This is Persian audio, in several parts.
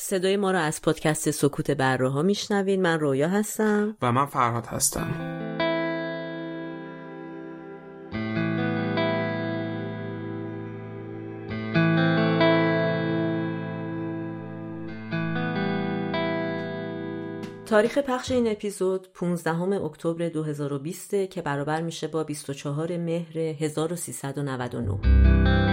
صدای ما را از پادکست سکوت بره ها میشنوین من رویا هستم. و من فرهاد هستم. تاریخ پخش این اپیزود 15 اکتبر 2020 که برابر میشه با 24 مهر 1399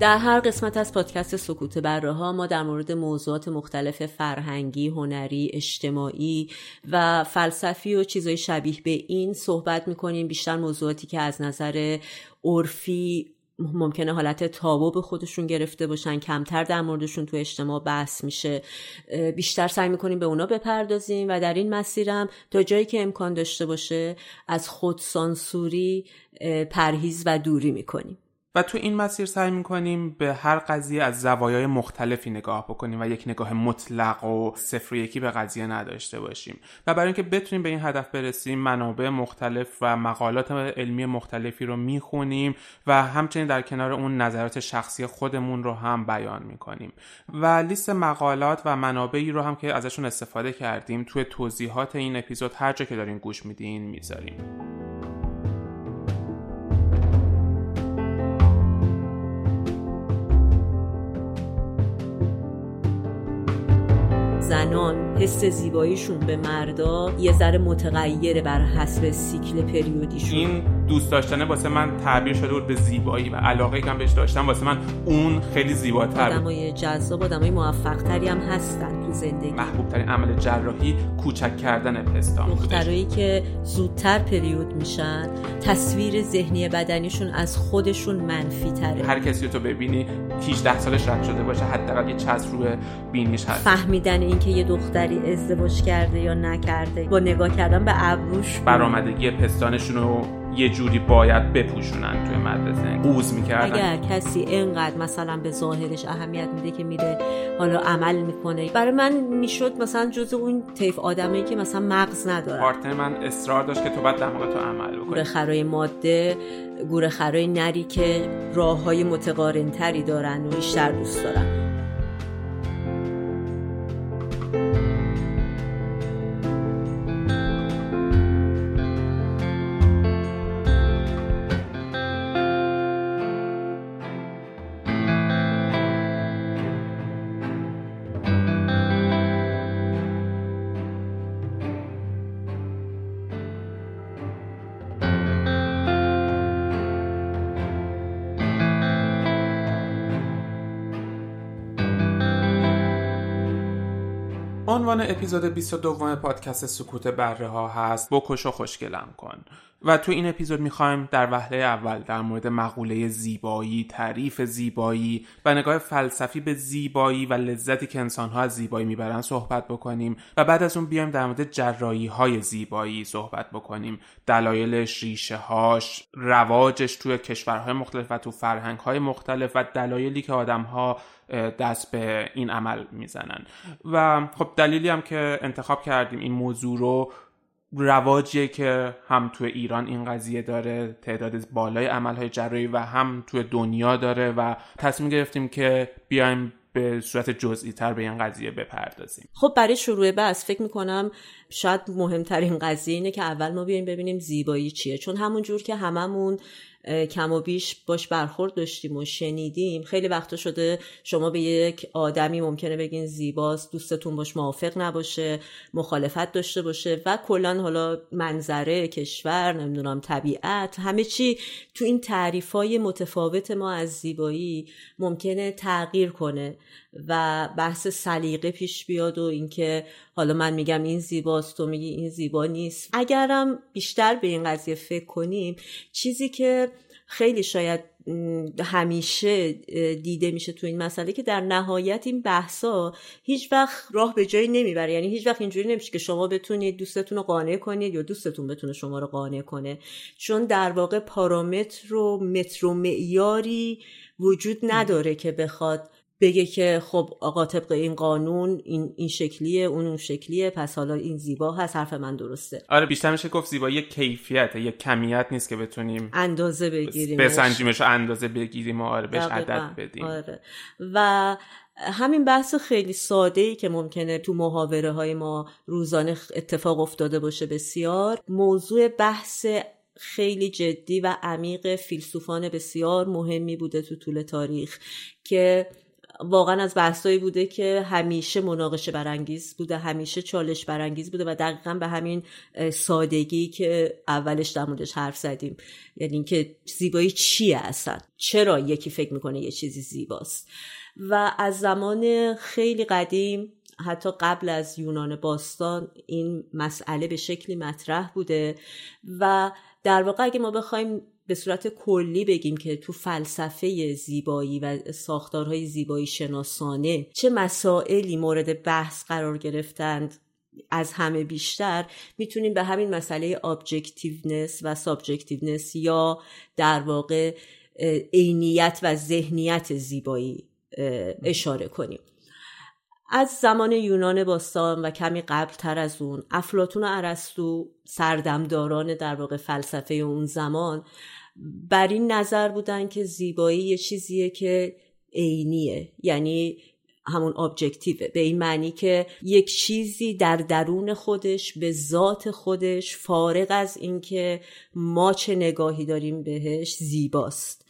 در هر قسمت از پادکست سکوت بره ها ما در مورد موضوعات مختلف فرهنگی، هنری، اجتماعی و فلسفی و چیزهای شبیه به این صحبت می‌کنیم. بیشتر موضوعاتی که از نظر عرفی ممکنه حالت تابو به خودشون گرفته باشن کمتر در موردشون تو اجتماع بحث میشه. بیشتر سعی می‌کنیم به اونا بپردازیم و در این مسیرم تا جایی که امکان داشته باشه از خودسانسوری پرهیز و دوری می‌کنیم. و تو این مسیر سعی می‌کنیم به هر قضیه از زوایای مختلفی نگاه بکنیم و یک نگاه مطلق و صفر یکی به قضیه نداشته باشیم. و برای اینکه بتونیم به این هدف برسیم منابع مختلف و مقالات علمی مختلفی رو می‌خونیم و همچنین در کنار اون نظرات شخصی خودمون رو هم بیان می‌کنیم. و لیست مقالات و منابعی رو هم که ازشون استفاده کردیم توی توضیحات این اپیزود هر جا که دارین گوش میدین می‌ذاریم. زنان حس زیباییشون به مردا یه ذره متغیره بر حسب سیکل پریودیشون. این دوست داشتنه واسه من تعبیر شده بود به زیبایی و علاقه که بهش داشتم. واسه من اون خیلی زیباتر آدمای جذاب آدمای موفق تری هم هستن تو زندگی. محبوب ترین عمل جراحی کوچک کردن پستان دخترایی که زودتر پریود میشن تصویر ذهنی بدنیشون از خودشون منفی تره هر کسی تو ببینی 18 سالش رد شده باشه حداقل یه چسب روی بینیش هست. فهمیدن اینکه یه دختری ازدواج کرده یا نکرده با نگاه کردن به ابروش برآمدگی پستانشون رو یه جوری باید بپوشونن توی مدرسه. قوز می‌کردن. اگر کسی اینقدر مثلا به ظاهرش اهمیت میده که میره حالا عمل می‌کنه. برای من می‌شد مثلا جز اون طیف آدمی که مثلا مغز نداره پارتنر من اصرار داشت که تو بعد دماغ تو عمل بکنی. گوره خرای ماده گوره خرای نری که راه های متقارن تری دارن و بیشتر دوست دارن. عنوان اپیزود 22 پادکست سکوت بره ها هست بکش و خوشگلم کن. و تو این اپیزود می‌خوایم در وهله اول در مورد مقوله زیبایی، تعریف زیبایی و نگاه فلسفی به زیبایی و لذتی که انسانها از زیبایی می‌برن صحبت بکنیم و بعد از اون بیایم در مورد جرایی های زیبایی صحبت بکنیم. دلایلش، ریشه هاش، رواجش توی کشورهای مختلف و تو فرهنگ های مختلف و دلایلی که آدم ها دست به این عمل می‌زنن. و خب دلیلی هم که انتخاب کردیم این موضوع رو رواجیه که هم تو ایران این قضیه داره تعداد بالای عملهای جراحی و هم تو دنیا داره و تصمیم گرفتیم که بیایم به صورت جزئی تر به این قضیه بپردازیم. خب برای شروع بحث فکر می‌کنم شاید مهمترین قضیه اینه که اول ما بیایم ببینیم زیبایی چیه. چون همون جور که هممون کم و بیش باش برخورد داشتیم و شنیدیم. خیلی وقتا شده شما به یک آدمی ممکنه بگین زیباست دوستتون باش موافق نباشه مخالفت داشته باشه و کلا حالا منظره کشور نمی‌دونم طبیعت همه چی تو این تعریف های متفاوت ما از زیبایی ممکنه تغییر کنه. و بحث سلیقه پیش بیاد و اینکه حالا من میگم این زیباست تو میگی این زیبا نیست. اگرم بیشتر به این قضیه فکر کنیم چیزی که خیلی شاید همیشه دیده میشه تو این مسئله که در نهایت این بحثا هیچ وقت راه به جایی نمی‌بره. یعنی هیچ وقت اینجوری نمیشه که شما بتونید دوستتون رو قانع کنید یا دوستتون بتونه شما رو قانع کنه. چون در واقع پارامتر و متر و معیاری وجود نداره که بخواد بگه که خب آقا طبق این قانون این این شکلیه اون اون شکلیه پس حالا این زیبا هست حرف من درسته. آره بیشتر میشه گفت زیبایی یک کیفیته یک کمیت نیست که بتونیم اندازه بگیریم. بسنجیمش اندازه بگیریم و آره بهش عدد بدیم. آره. و همین بحث خیلی ساده ای که ممکنه تو محاوره های ما روزانه اتفاق افتاده باشه بسیار. موضوع بحث خیلی جدی و عمیق فیلسوفان بسیار مهمی بوده تو طول تاریخ که واقعا از بحثایی بوده که همیشه مناقشه برانگیز بوده همیشه چالش برانگیز بوده و دقیقا به همین سادگی که اولش در موردش حرف زدیم. یعنی اینکه زیبایی چیه اصلا؟ چرا یکی فکر می‌کنه یه چیزی زیباست؟ و از زمان خیلی قدیم حتی قبل از یونان باستان این مسئله به شکلی مطرح بوده و در واقع اگه ما بخوایم به صورت کلی بگیم که تو فلسفه زیبایی و ساختارهای زیبایی شناسانه چه مسائلی مورد بحث قرار گرفتند از همه بیشتر می‌تونیم به همین مسئله objectiveness و subjectiveness یا در واقع عینیت و ذهنیت زیبایی اشاره کنیم. از زمان یونان باستان و کمی قبل تر از اون افلاطون و ارسطو سردمداران در واقع فلسفه اون زمان بر این نظر بودن که زیبایی یه چیزیه که عینیه. یعنی همون ابجکتیوه به این معنی که یک چیزی در درون خودش به ذات خودش فارغ از اینکه ما چه نگاهی داریم بهش زیباست.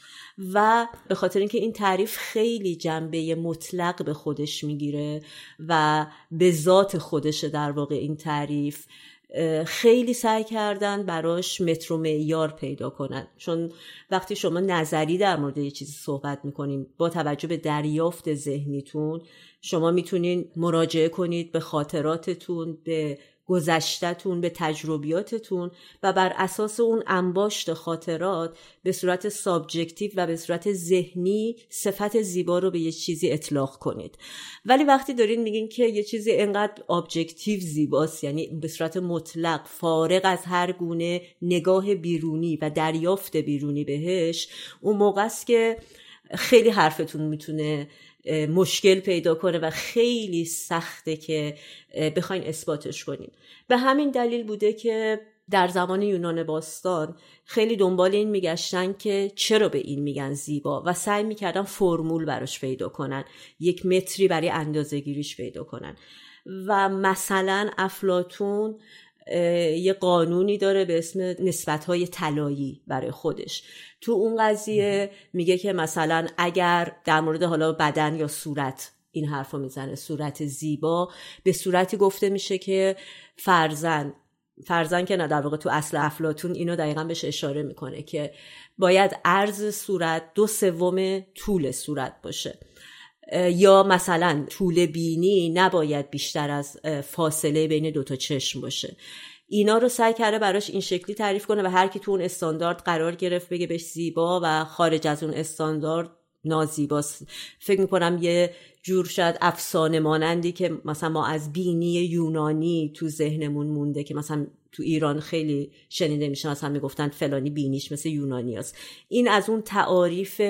و به خاطر اینکه این تعریف خیلی جنبه مطلق به خودش می‌گیره و به ذات خودشه در واقع این تعریف خیلی سعی کردن براش متر و معیار پیدا کنن. چون وقتی شما نظری در مورد یه چیزی صحبت می‌کنین با توجه به دریافت ذهنیتون شما می‌تونین مراجعه کنید به خاطراتتون به گذشتتون به تجربیاتتون و بر اساس اون انباشت خاطرات به صورت subjective و به صورت ذهنی صفت زیبا رو به یه چیزی اطلاق کنید. ولی وقتی دارین میگین که یه چیزی انقدر objective زیباست یعنی به صورت مطلق فارغ از هر گونه نگاه بیرونی و دریافت بیرونی بهش اون موقع است که خیلی حرفتون می‌تونه مشکل پیدا کنه و خیلی سخته که بخواین اثباتش کنین. به همین دلیل بوده که در زمان یونان باستان خیلی دنبال این میگشتن که چرا به این میگن زیبا و سعی می‌کردن فرمول براش پیدا کنن یک متری برای اندازه گیریش پیدا کنن. و مثلا افلاتون یه قانونی داره به اسم نسبت های طلایی برای خودش. تو اون قضیه میگه که مثلا اگر در مورد حالا بدن یا صورت این حرف رو می‌زنه صورت زیبا به صورتی گفته میشه که فرزن فرزن که نه در واقع تو اصل افلاتون اینو دقیقا بهش اشاره می‌کنه که باید عرض صورت دو سوم طول صورت باشه. یا مثلا طول بینی نباید بیشتر از فاصله بین دوتا چشم باشه. اینا رو سعی کرده براش این شکلی تعریف کنه و هر کی تو اون استاندارد قرار گرفت بگه بهش زیبا و خارج از اون استاندارد نازیباست فکر می‌کنم یه جور شاید افسانه مانندی که مثلا ما از بینی یونانی تو ذهنمون مونده که مثلا تو ایران خیلی شنیده میشه مثلا می‌گفتن فلانی بینیش مثل یونانی است. این از اون تعاریف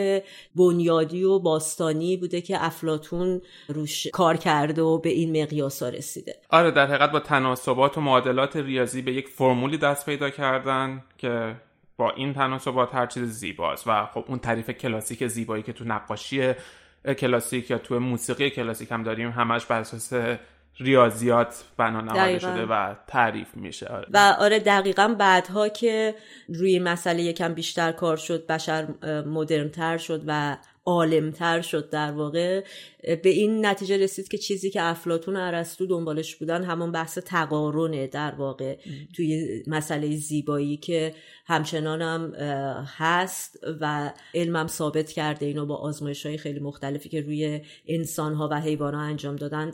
بنیادی و باستانی بوده که افلاتون روش کار کرده و به این مقیاس رسیده. آره در حقیقت با تناسبات و معادلات ریاضی به یک فرمولی دست پیدا کردن که با این تناسبات هر چیز زیباست. و خب اون تعریف کلاسیک زیبایی که تو نقاشی کلاسیک یا تو موسیقی کلاسیک هم داریم همش بر اساس ریاضیات بنا نهاده شده و تعریف میشه. آره. و آره دقیقا بعدها که روی مسئله یکم بیشتر کار شد بشر مدرنتر شد و عالمتر شد در واقع. به این نتیجه رسید که چیزی که افلاتون و ارسطو دنبالش بودن همون بحث تقارنه در واقع توی مسئله زیبایی که همچنان هم هست و علمم ثابت کرده اینو با آزمایش های خیلی مختلفی که روی انسان ها و حیوان ها انجام دادن.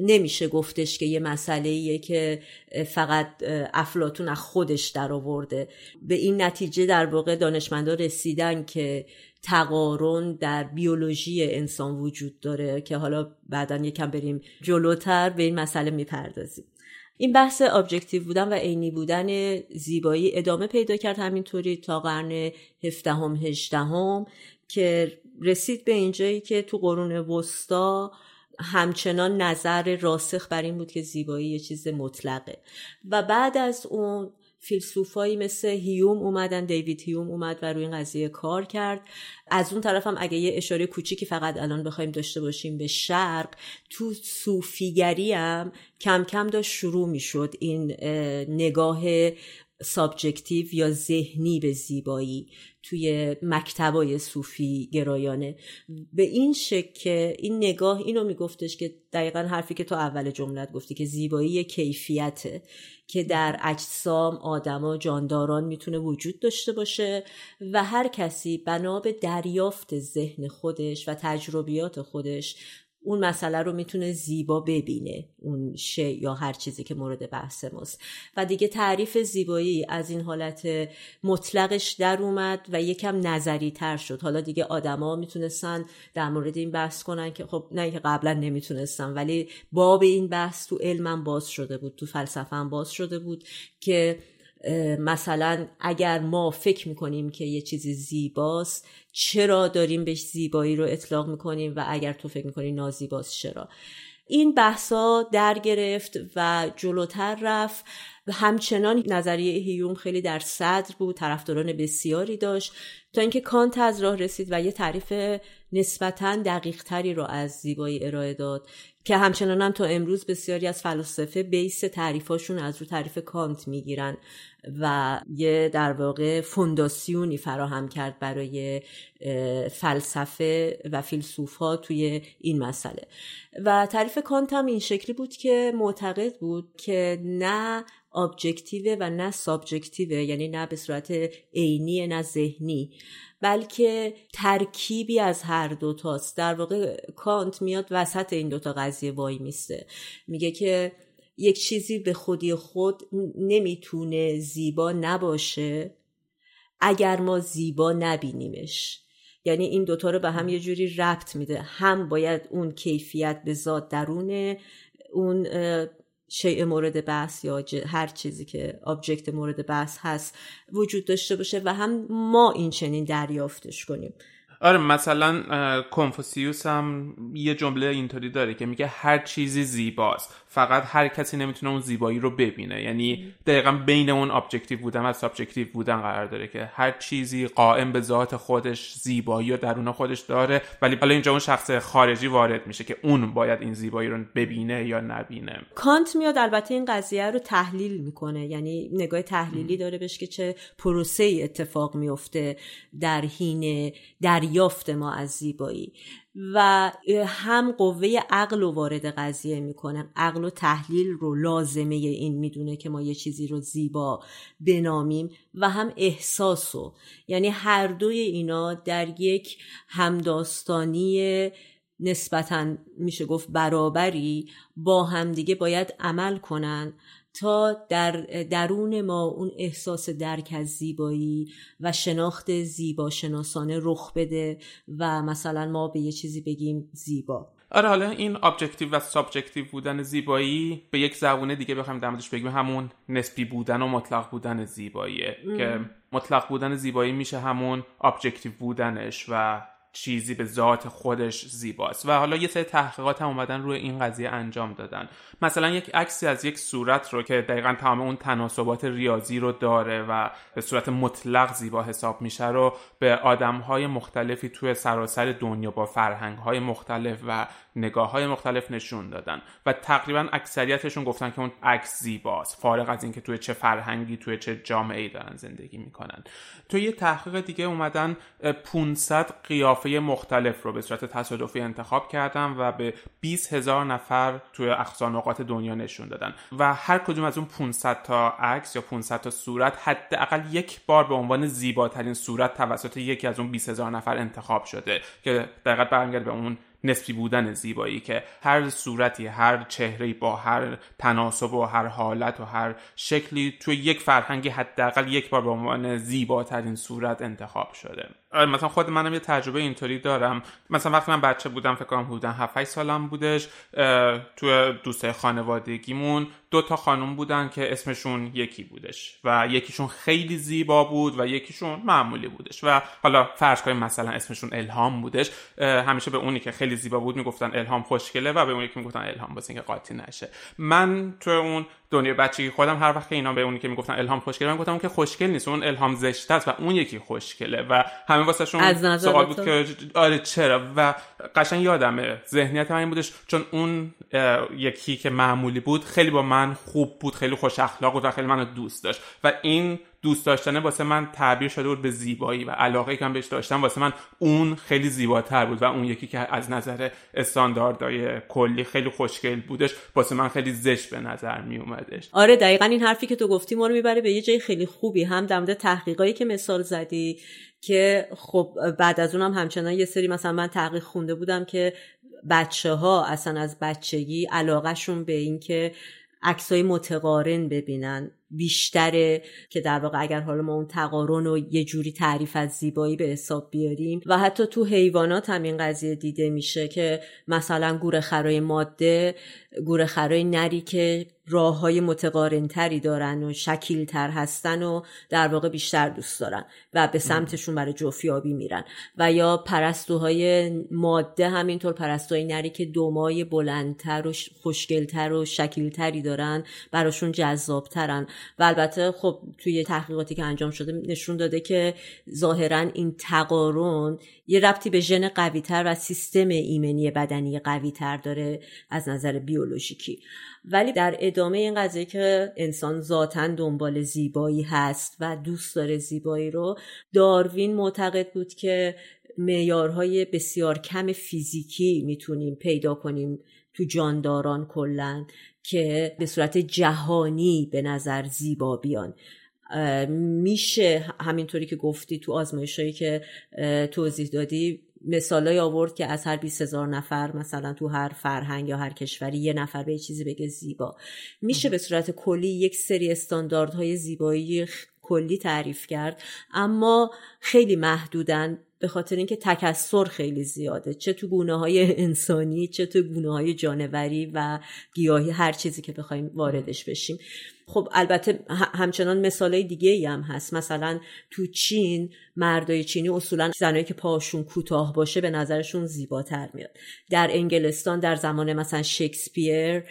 نمیشه گفتش که یه مسئله که فقط افلاتون از خودش در آورده به این نتیجه در واقع دانشمندا رسیدن که تقارن در بیولوژی انسان وجود داره که حالا بعدا یکم بریم جلوتر به این مسئله می‌پردازیم. این بحث ابجکتیو بودن و عینی بودن زیبایی ادامه پیدا کرد همینطوری تا قرن هفدهم هجدهم که رسید به اینجایی که تو قرون وسطا همچنان نظر راسخ بر این بود که زیبایی یه چیز مطلقه. و بعد از اون فیلسوفایی مثل هیوم اومدن دیوید هیوم اومد و روی این قضیه کار کرد. از اون طرف هم اگه یه اشاره کوچیکی فقط الان بخوایم داشته باشیم به شرق تو صوفیگری هم کم کم داشت شروع می‌شد این نگاه subjective یا ذهنی به زیبایی توی مکتبای صوفی گرایانه. به این شکل این نگاه اینو میگفتش که دقیقا حرفی که تو اول جملت گفتی که زیبایی کیفیته. که در اجسام آدما جانداران می‌تونه وجود داشته باشه و هر کسی بنا به دریافت ذهن خودش و تجربیات خودش اون مسئله رو می‌تونه زیبا ببینه اون شی یا هر چیزی که مورد بحث ماست. و دیگه تعریف زیبایی از این حالت مطلقش در اومد و یکم نظری تر شد. حالا دیگه آدما می‌تونستن در مورد این بحث کنن که خب نه که قبلا نمی‌تونستن ولی باب این بحث تو علمم باز شده بود تو فلسفه باز شده بود که مثلا اگر ما فکر می‌کنیم که یه چیزی زیباست چرا داریم بهش زیبایی رو اطلاق می‌کنیم و اگر تو فکر می‌کنی نازیباست چرا؟ این بحثا در گرفت و جلوتر رفت. همچنان نظریه هیوم خیلی در صدر بود طرفداران بسیاری داشت. تا اینکه کانت از راه رسید و یه تعریف نسبتا دقیق تری رو از زیبایی ارائه داد که همچنان هم تا امروز بسیاری از فلاسفه base تعریفاشون از رو تعریف کانت می‌گیرن و یه در واقع foundation ی فراهم کرد برای فلسفه و فیلسوف ها توی این مسئله. و تعریف کانت هم این شکلی بود که معتقد بود که نه objective و نه subjective یعنی نه به صورت عینی نه ذهنی. بلکه ترکیبی از هر دوتاست در واقع کانت میاد وسط این دوتا قضیه وای میسته. میگه که یک چیزی به خودی خود نمی‌تونه زیبا نباشه اگر ما زیبا نبینیمش. یعنی این دوتا رو به هم یه جوری ربط میده. هم باید اون کیفیت به ذات درون اون شیء مورد بحث یا هر چیزی که object مورد بحث هست وجود داشته باشه و هم ما این چنین دریافتش کنیم. آره مثلا کنفوسیوس هم یه جمله اینطوری داره که میگه هر چیزی زیباست. فقط هر کسی نمی‌تونه اون زیبایی رو ببینه. یعنی دقیقا بین اون objective بودن و subjective بودن قرار داره که هر چیزی قائم به ذات خودش زیبایی و درون خودش داره ولی حالا اینجا اون شخص خارجی وارد میشه که اون باید این زیبایی رو ببینه یا نبینه. کانت میاد البته این قضیه رو تحلیل می‌کنه. یعنی نگاه تحلیلی داره بهش که چه پروسه اتفاق میفته در حین دریافت ما از زیبایی. و هم قوه عقل رو وارد قضیه می‌کنه عقل و تحلیل رو لازمه این می‌دونه که ما یه چیزی رو زیبا بنامیم و هم احساس رو. یعنی هر دوی اینا در یک همداستانی نسبتا میشه گفت برابری با همدیگه باید عمل کنن تا در درون ما اون احساس درک از زیبایی و شناخت زیبا شناسانه رخ بده و مثلا ما به یه چیزی بگیم زیبا. آره حالا این objective و subjective بودن زیبایی به یک زبونه دیگه بخوایم در بگیم. همون نسبی بودن و مطلق بودن زیباییه. که مطلق بودن زیبایی میشه همون objective بودنش و چیزی به ذات خودش زیباست. و حالا یه سری تحقیقات هم اومدن روی این قضیه انجام دادن. مثلا یک عکسی از یک صورت رو که دقیقا تمام اون تناسبات ریاضی رو داره و به صورت مطلق زیبا حساب میشه رو به آدم های مختلفی توی سراسر دنیا با فرهنگ های مختلف و نگاه های مختلف نشون دادن. و تقریبا اکثریتشون گفتن که اون عکس زیباست فارغ از اینکه توی چه فرهنگی توی چه جامعه ای دارن زندگی می‌کنن. توی یه تحقیق دیگه اومدن 500 قیافه مختلف رو به صورت تصادفی انتخاب کردن و به 20 هزار نفر توی اقصا نقاط دنیا نشون دادن. و هر کدوم از اون 500 تا عکس یا 500 تا صورت حداقل یک بار به عنوان زیباترین صورت توسط یکی از اون 20 هزار نفر انتخاب شده که دقیقا برمیگرده به اون نسبی بودن زیبایی که هر صورتی هر چهره با هر تناسب و هر حالت و هر شکلی توی یک فرهنگی حداقل یک بار به عنوان زیباترین صورت انتخاب شده. مثلا خود منم یه تجربه اینطوری دارم. مثلا وقتی من بچه بودم فکر کنم حدودا 7 سالم بودش تو دوست خانوادگیمون دو تا خانم بودن که اسمشون یکی بودش و یکیشون خیلی زیبا بود و یکیشون معمولی بودش و حالا فرض کنیم مثلا اسمشون الهام بودش. همیشه به اونی که خیلی زیبا بود می‌گفتن الهام خوشگله و به اونی که می‌گفتن الهام واسه اینکه قاطی نشه. من تو اون دنیا بچگی خودم هر وقت که اینا به اونی که می‌گفتن الهام خوشگله من گفتم که خوشگل نیست اون الهام زشته است و اون یکی خوشگله و واسهشون سوال بود که آره چرا؟ و قشنگ یادمه. ذهنیت من این بودش چون اون یکی که معمولی بود خیلی با من خوب بود خیلی خوش اخلاق بود و خیلی منو دوست داشت. و این دوست داشتنه واسه من تعبیر شده بود به زیبایی و علاقه که من بهش داشتم. واسه من اون خیلی زیباتر بود و اون یکی که از نظر استانداردهای کلی خیلی خوشگل بودش واسه من خیلی زشت به نظر می اومدش آره دقیقا این حرفی که تو گفتی ما رو می‌بره به یه جای خیلی خوبی هم در مورد تحقیقایی که مثال زدی که خب بعد از اونم همچنان یه سری مثلا من تحقیق خونده بودم که بچه ها اصلا از بچگی علاقهشون به این که عکسای متقارن ببینن. بیشتره که در واقع اگر حالا ما اون تقارن و یه جوری تعریف از زیبایی به حساب بیاریم و حتی تو حیوانات هم این قضیه دیده میشه که مثلا گوره خرای ماده گوره خرای نری که راه های متقارنتری دارن و شکیلتر هستن و در واقع بیشتر دوست دارن و به سمتشون برای جفیابی میرن. و یا پرستوهای ماده همینطور پرستوهای نری که دومای بلندتر و خوشگلتر و شکیلتری دارن براشون جذابترن. و البته خب توی تحقیقاتی که انجام شده نشون داده که ظاهرا این تقارن یه ربطی به ژن قویتر و سیستم ایمنی بدنی قویتر داره از نظر بیولوژیکی. ولی در ادامه این قضیه که انسان ذاتا دنبال زیبایی هست و دوست داره زیبایی رو داروین معتقد بود که معیارهای بسیار کم فیزیکی می‌تونیم پیدا کنیم تو جانداران کلا که به صورت جهانی به نظر زیبا بیان. میشه همینطوری که گفتی تو آزمایشهایی که توضیح دادی مثالای آورد که از هر 20 هزار نفر مثلا تو هر فرهنگ یا هر کشوری یه نفر به چیزی بگه زیبا. میشه به صورت کلی یک سری استانداردهای زیبایی کلی تعریف کرد اما خیلی محدودن به خاطر اینکه تکسر خیلی زیاده. چه تو گونه های انسانی چه تو گونه های جانوری و گیاهی هر چیزی که بخوایم واردش بشیم. خب البته همچنان مثالای دیگه هم هست. مثلا تو چین مردای چینی اصولا زنایی که پاشون کوتاه باشه به نظرشون زیباتر میاد. در انگلستان در زمان مثلا شکسپیر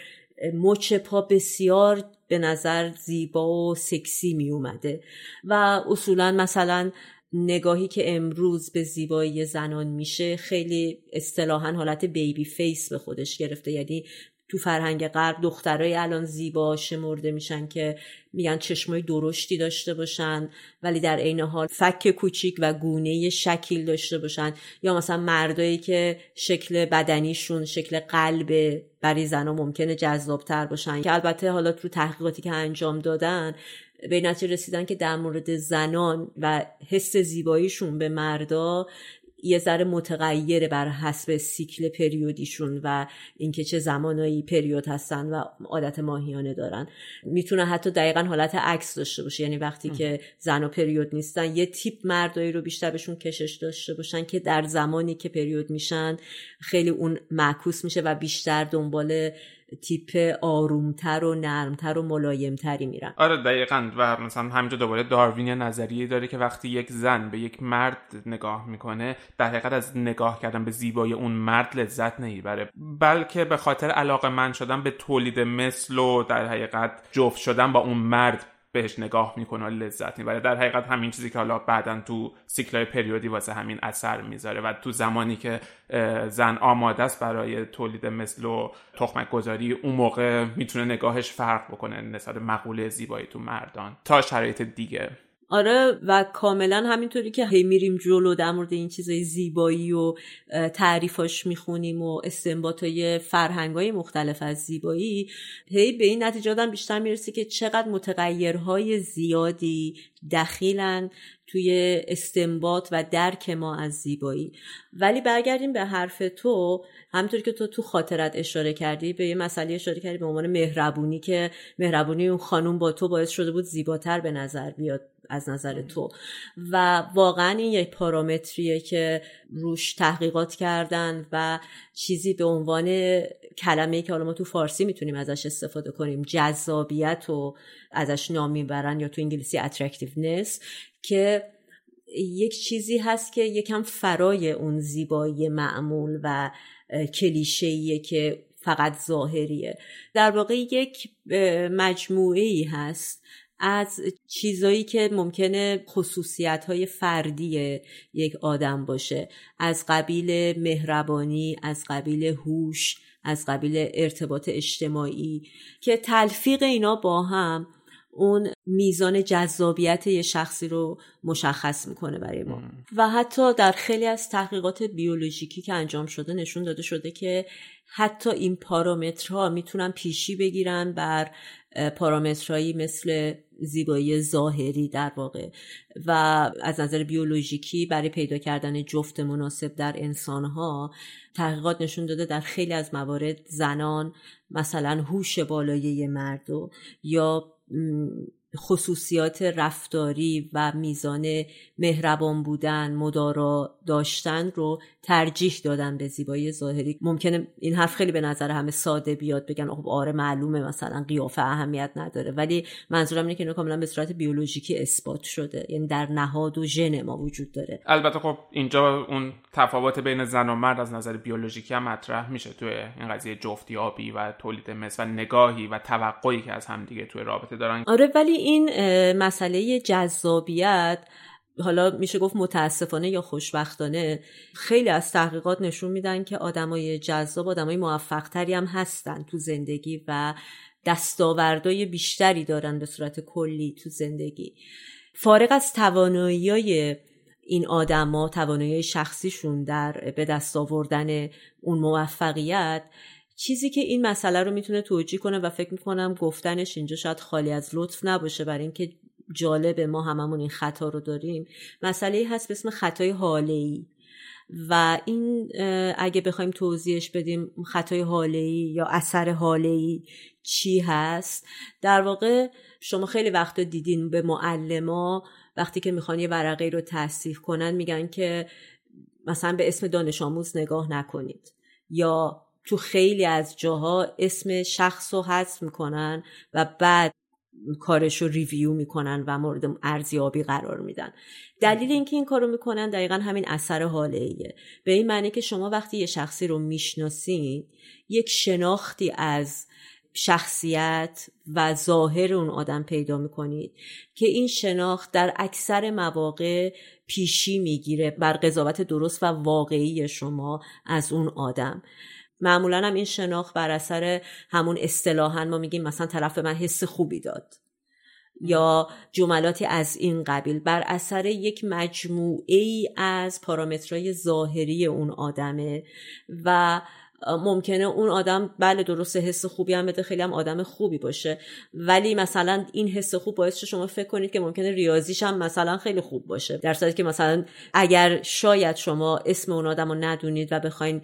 مچ پا بسیار به نظر زیبا و سکسی می اومده و اصولا مثلا نگاهی که امروز به زیبایی زنان میشه خیلی اصطلاحا حالت بیبی فیس به خودش گرفته. یعنی تو فرهنگ غرب دخترای الان زیبا شمرده میشن که میگن چشمای درشتی داشته باشن ولی در عین حال فک کوچیک و گونه شکل داشته باشن. یا مثلا مردایی که شکل بدنیشون شکل قلب برای زنها ممکنه جذابتر باشن. که البته حالا تو تحقیقاتی که انجام دادن به نتیجه رسیدن که در مورد زنان و حس زیباییشون به مردا یه ذره متغیره بر حسب سیکل پریودیشون و اینکه چه زمانایی پریود هستن و عادت ماهیانه دارن. می‌تونه حتی دقیقا حالت عکس داشته باشه. یعنی وقتی که زن و پریود نیستن یه تیپ مردایی رو بیشتر بهشون کشش داشته باشن که در زمانی که پریود میشن خیلی اون معکوس میشه و بیشتر دنبال تیپ آرومتر و نرمتر و ملایمتری میرن آره دقیقا. و مثلا همینجا دوباره داروین نظریه داره که وقتی یک زن به یک مرد نگاه می‌کنه در حقیقت از نگاه کردن به زیبایی اون مرد لذت نمی‌بره. بلکه به خاطر علاقه من شدن به تولید مثل و در حقیقت جفت شدن با اون مرد بهش نگاه می‌کنه و لذت می‌بره. در حقیقت همین چیزی که حالا بعدا تو سیکلای پریودی واسه همین اثر می‌ذاره و تو زمانی که زن آماده است برای تولید مثل و تخمک گذاری اون موقع می‌تونه نگاهش فرق بکنه نسبت مقوله زیبایی تو مردان. تا شرایط دیگه. آره و کاملا همینطوری که هی میریم جلو در مورد این چیزای زیبایی و تعریفاش می‌خونیم و استنباط های فرهنگ های مختلف از زیبایی هی به این نتیجه آدم بیشتر می‌رسی که چقدر متغیرهای زیادی دخیلن توی استنباط و درک ما از زیبایی. ولی برگردیم به حرف تو همینطوری که تو تو خاطرت اشاره کردی به یه مسئله اشاره کردی به عنوان مهربونی که مهربونی اون خانوم با تو باعث شده بود زیباتر به نظر بیاد. از نظر تو. و واقعا این یک پارامتریه که روش تحقیقات کردن و چیزی به عنوان کلمه که حالا ما تو فارسی می‌تونیم ازش استفاده کنیم جذابیت و ازش نام می‌برن یا تو انگلیسی اترکتیونس که یک چیزی هست که یکم فرای اون زیبایی معمول و کلیشهیه که فقط ظاهریه. در واقع یک مجموعه ای هست از چیزایی که ممکنه خصوصیت های فردی یک آدم باشه. از قبیل مهربانی از قبیل هوش از قبیل ارتباط اجتماعی که تلفیق اینا با هم اون میزان جذابیت یه شخصی رو مشخص می‌کنه برای ما. و حتی در خیلی از تحقیقات بیولوژیکی که انجام شده نشون داده شده که حتی این پارامترها می‌تونن پیشی بگیرن بر پارامترهایی مثل زیبایی ظاهری در واقع. و از نظر بیولوژیکی برای پیدا کردن جفت مناسب در انسانها تحقیقات نشون داده در خیلی از موارد زنان مثلا هوش بالایی مرد یا خصوصیات رفتاری و میزان مهربان بودن مدارا داشتن رو ترجیح دادن به زیبایی ظاهری. ممکنه این حرف خیلی به نظر همه ساده بیاد بگن خب آره معلومه مثلا قیافه اهمیت نداره. ولی منظورم اینه که اینو کاملا به صورت بیولوژیکی اثبات شده. یعنی در نهاد و ژن ما وجود داره. البته خب اینجا اون تفاوت بین زن و مرد از نظر بیولوژیکی هم مطرح میشه توی این قضیه جفتیابی و تولید مثل و نگاهی و توقعی که از همدیگه توی رابطه دارن. آره ولی این مسئله جذابیت حالا میشه گفت متاسفانه یا خوشبختانه خیلی از تحقیقات نشون میدن که آدمای جذاب آدمای موفقتری هم هستن تو زندگی و دستاوردهای بیشتری دارن به صورت کلی تو زندگی. فارغ از توانایی این آدما توانایی شخصیشون در به دست آوردن اون موفقیت چیزی که این مسئله رو می‌تونه توجیه کنه و فکر می‌کنم گفتنش اینجا شاید خالی از لطف نباشه برای اینکه جالب ما هممون این خطا رو داریم. مسئله هست به اسم خطای حاله و این اگه بخوایم توضیحش بدیم خطای حاله یا اثر حاله چی هست؟ در واقع شما خیلی وقت دیدین به معلما وقتی که می‌خوان یه ورقه رو تصیح کنن میگن که مثلا به اسم دانش آموز نگاه نکنید. یا تو خیلی از جاها اسم شخص رو حذف می‌کنن و بعد کارش رو ریویو می‌کنن و مورد ارزیابی قرار میدن. دلیل اینکه این کارو می‌کنن دقیقا همین اثر حاله ایه. به این معنی که شما وقتی یه شخصی رو می‌شناسین یک شناختی از شخصیت و ظاهر اون آدم پیدا می‌کنید که این شناخت در اکثر مواقع پیشی می‌گیره بر قضاوت درست و واقعی شما از اون آدم. معمولا هم این شناخت بر اثر همون اصطلاحا ما میگیم مثلا طرف من حس خوبی داد. یا جملاتی از این قبیل. بر اثر یک مجموعه ای از پارامترهای ظاهری اون آدمه و ممکنه اون آدم بله درست حس خوبی هم بده خیلی هم آدم خوبی باشه. ولی مثلا این حس خوب باعث شما فکر کنید که ممکنه ریاضیش هم مثلا خیلی خوب باشه. در صورتی که مثلا اگر شاید شما اسم اون آدم رو ندونید و بخواین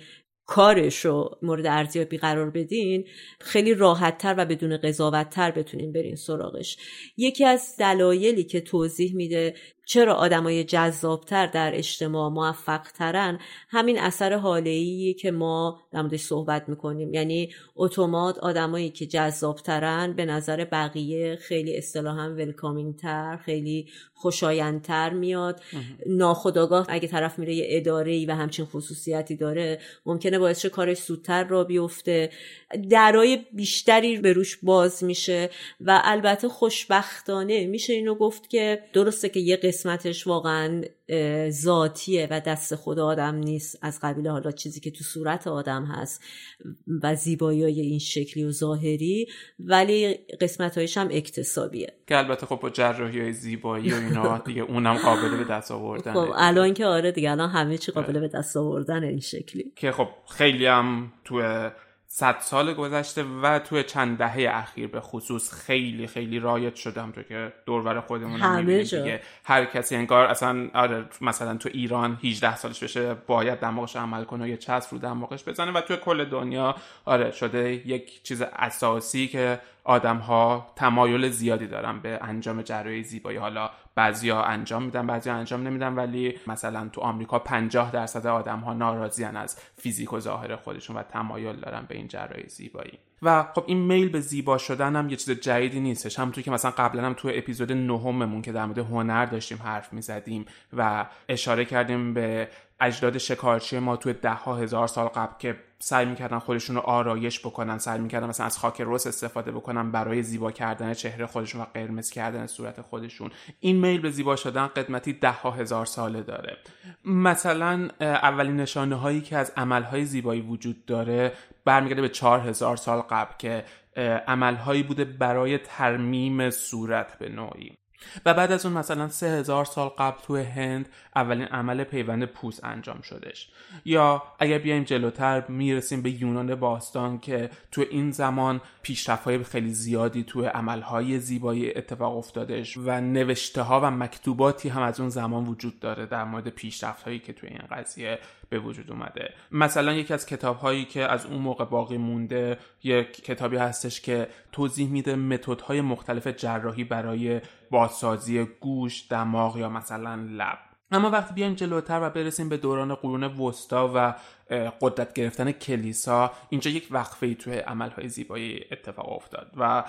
کارش رو مورد ارزیابی قرار بدین خیلی راحتتر و بدون قضاوتتر بتونین برین سراغش. یکی از دلایلی که توضیح میده چرا آدمای جذابتر در اجتماع موفقترن؟ همین اثر حاله که ما در موردش صحبت می‌کنیم. یعنی اتومات آدمایی که جذابترن به نظر بقیه خیلی اصطلاحا ولکامینگتر خیلی خوشایندتر میاد. ناخداگاه اگه طرف میره یه اداره ای و همچین خصوصیتی داره ممکنه باعث کارش زودتر را بیفته. درای بیشتری به روش باز میشه و البته خوشبختانه میشه اینو گفت که درسته که یه قسمتش واقعا ذاتیه و دست خود آدم نیست. از قبیل حالا چیزی که تو صورت آدم هست و زیبایی های این شکلی و ظاهری ولی قسمت هایش هم اکتسابیه. که البته خب با جراحی های زیبایی و اینا دیگه اونم قابل به دست آوردن خب الان که آره دیگه الان همه چی قابل به دست آوردن این شکلی. که خب خیلی هم تو صد سال گذشته و توی چند دهه اخیر به خصوص خیلی خیلی رایج شده همطور که دورور خودمون همه دیگه. هر کسی انگار اصلا آره مثلا تو ایران 18 سالش بشه باید دماغش عمل کنه و یه چسب رو دماغش بزنه و توی کل دنیا آره شده یک چیز اساسی که آدم ها تمایل زیادی دارن به انجام جراحی زیبایی. حالا بعضیا انجام میدن بعضیا انجام نمیدن ولی مثلا تو آمریکا 50 درصد آدم ها ناراضیان از فیزیک و ظاهر خودشون و تمایل دارن به این جراحی زیبایی. و خب این میل به زیبا شدن هم یه چیز جدیدی نیستش. همونطور که مثلا قبلا هم تو اپیزود نهممون که در مورد هنر داشتیم حرف می‌زدیم و اشاره کردیم به اجداد شکارچی ما تو ده ها هزار سال قبل که سعی می‌کردن خودشون رو آرایش بکنن سعی می‌کردن مثلا از خاک رس استفاده بکنن برای زیبا کردن چهره خودشون و قرمز کردن صورت خودشون. این میل به زیبا شدن قدمتی ده ها هزار ساله داره. مثلا اولین نشانه هایی که از عمل های زیبایی وجود داره برمیگرده به چهار هزار سال قبل که عملهایی بوده برای ترمیم صورت به نوعی. و بعد از اون مثلا سه هزار سال قبل تو هند اولین عمل پیوند پوست انجام شدش. یا اگر بیایم جلوتر می‌رسیم به یونان باستان که تو این زمان پیشرفت های خیلی زیادی تو عملهای زیبایی اتفاق افتادش و نوشته ها و مکتوباتی هم از اون زمان وجود داره در مورد پیشرفت هایی که تو این قضیه به وجود اومده. مثلا یکی از کتاب هایی که از اون موقع باقی مونده یک کتابی هستش که توضیح میده متد های مختلف جراحی برای بازسازی گوش دماغ یا مثلا لب. اما وقتی بیایم جلوتر و برسیم به دوران قرون وسطا و قدرت گرفتن کلیسا اینجا یک وقفه ای توی عملهای زیبایی اتفاق افتاد و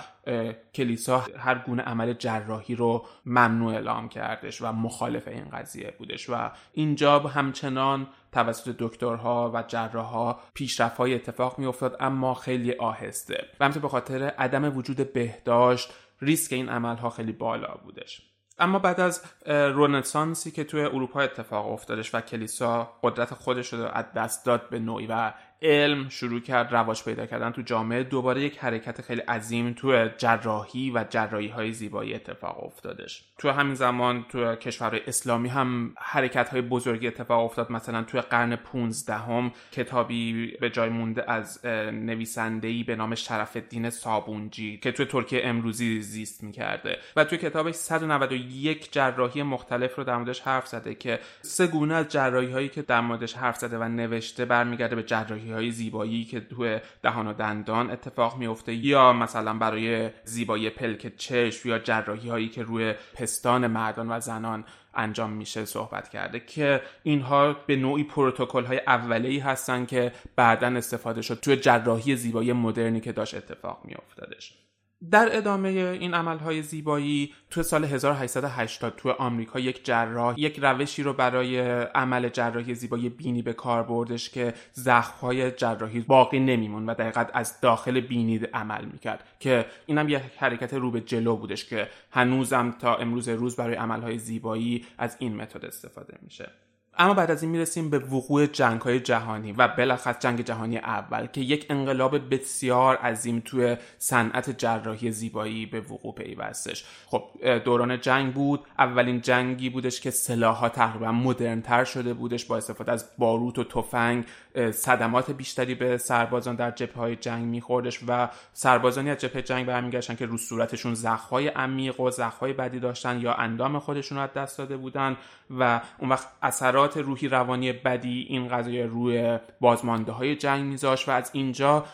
کلیسا هر گونه عمل جراحی رو ممنوع اعلام کردش و مخالف این قضیه بودش و اینجا همچنان توسط دکترها و جراحها پیشرفت های اتفاق می افتاد اما خیلی آهسته. و به خاطر عدم وجود بهداشت ریسک این عملها خیلی بالا بودش. اما بعد از رونسانسی که توی اروپا اتفاق افتادش و کلیسا قدرت خودش رو از دست داد به نوعی و علم شروع کرد رواج پیدا کردن تو جامعه. دوباره یک حرکت خیلی عظیم تو جراحی و جراحی های زیبایی اتفاق افتادش. تو همین زمان تو کشورهای اسلامی هم حرکت های بزرگی اتفاق افتاد. مثلا توی قرن 15 هم کتابی به جای مونده از نویسنده‌ای به نام شرف الدین صابونجی که توی ترکیه امروزی زیست می‌کرده. و توی کتابش 191 جراحی مختلف رو در موردش حرف زده که سه گونه از جراحی هایی که در موردش حرف زده و نوشته برمیگرده به جراحی های زیبایی که توی دهان و دندان اتفاق میفته یا مثلا برای زیبایی پلک چشم یا جراحی هایی که روی پستان مردان و زنان انجام میشه صحبت کرده که اینها به نوعی پروتکل های اولیه‌ای هستن که بعدا استفاده شد توی جراحی زیبایی مدرنی که داشت اتفاق میافتادش. در ادامه این عملهای زیبایی تو سال 1880 تو آمریکا یک جراح یک روشی رو برای عمل جراحی زیبایی بینی به کار بردش که زخمهای جراحی باقی نمیمون و دقیقا از داخل بینی عمل می‌کرد که اینم یک حرکت رو به جلو بودش که هنوزم تا امروز روز برای عملهای زیبایی از این متد استفاده میشه. اما بعد از این می‌رسیم به وقوع جنگ های جهانی و بلخص جنگ جهانی اول که یک انقلاب بسیار عظیم توی صنعت جراحی زیبایی به وقوع پیوستش. خب دوران جنگ بود. اولین جنگی بودش که سلاحها تقریبا مدرنتر شده بودش با استفاده از باروت و تفنگ. صدمات بیشتری به سربازان در جبهه های جنگ میخوردش و سربازانی از جبهه جنگ برمیگشتن که رو صورتشون زخمهای عمیق و زخمهای بدی داشتن یا اندام خودشون رو دست داده بودن و اون وقت اثرات روحی روانی بدی این قضیه روی بازمانده های جنگ میذاشت و از اینجا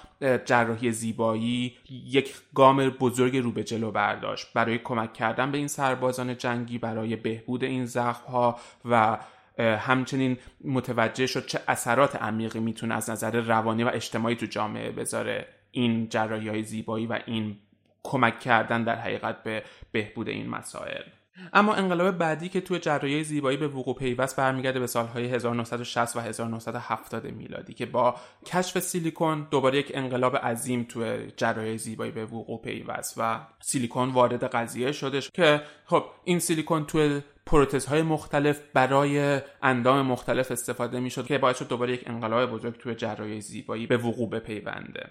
جراحی زیبایی یک گام بزرگ رو به جلو برداشت. برای کمک کردن به این سربازان جنگی برای بهبود این زخم ها و همچنین متوجه شد چه اثرات عمیقی می‌تونه از نظر روانی و اجتماعی تو جامعه بذاره. این جراحی های زیبایی و این کمک کردن در حقیقت به بهبود این مسائل. اما انقلاب بعدی که توی جراحی زیبایی به وقوع پیوست برمیگرده به سالهای 1960 و 1970 میلادی که با کشف سیلیکون دوباره یک انقلاب عظیم توی جراحی زیبایی به وقوع پیوست و سیلیکون وارد قضیه شدش که خب این سیلیکون توی پروتز های مختلف برای اندام مختلف استفاده می‌شد که باعث شد دوباره یک انقلاب بزرگ توی جراحی زیبایی به وقوع بپیونده.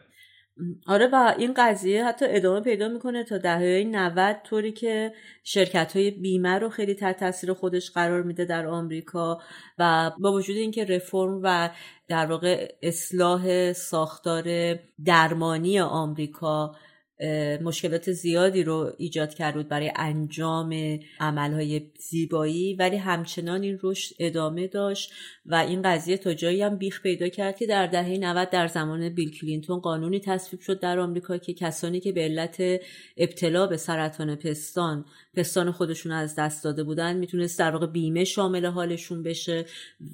آره و این قضیه حتی ادامه پیدا می‌کنه تا دهه 90 طوری که شرکت های بیمه رو خیلی تحت تاثیر خودش قرار میده در آمریکا و با وجود اینکه رفرم و در واقع اصلاح ساختار درمانی آمریکا مشکلات زیادی رو ایجاد کرد بود برای انجام عملهای زیبایی ولی همچنان این رشد ادامه داشت و این قضیه تا جایی هم بیخ پیدا کرد که در دهه 90 در زمان بیل کلینتون قانونی تصویب شد در آمریکا که کسانی که به علت ابتلا به سرطان پستان پستان خودشون از دست داده بودن می‌تونست در واقع بیمه شامل حالشون بشه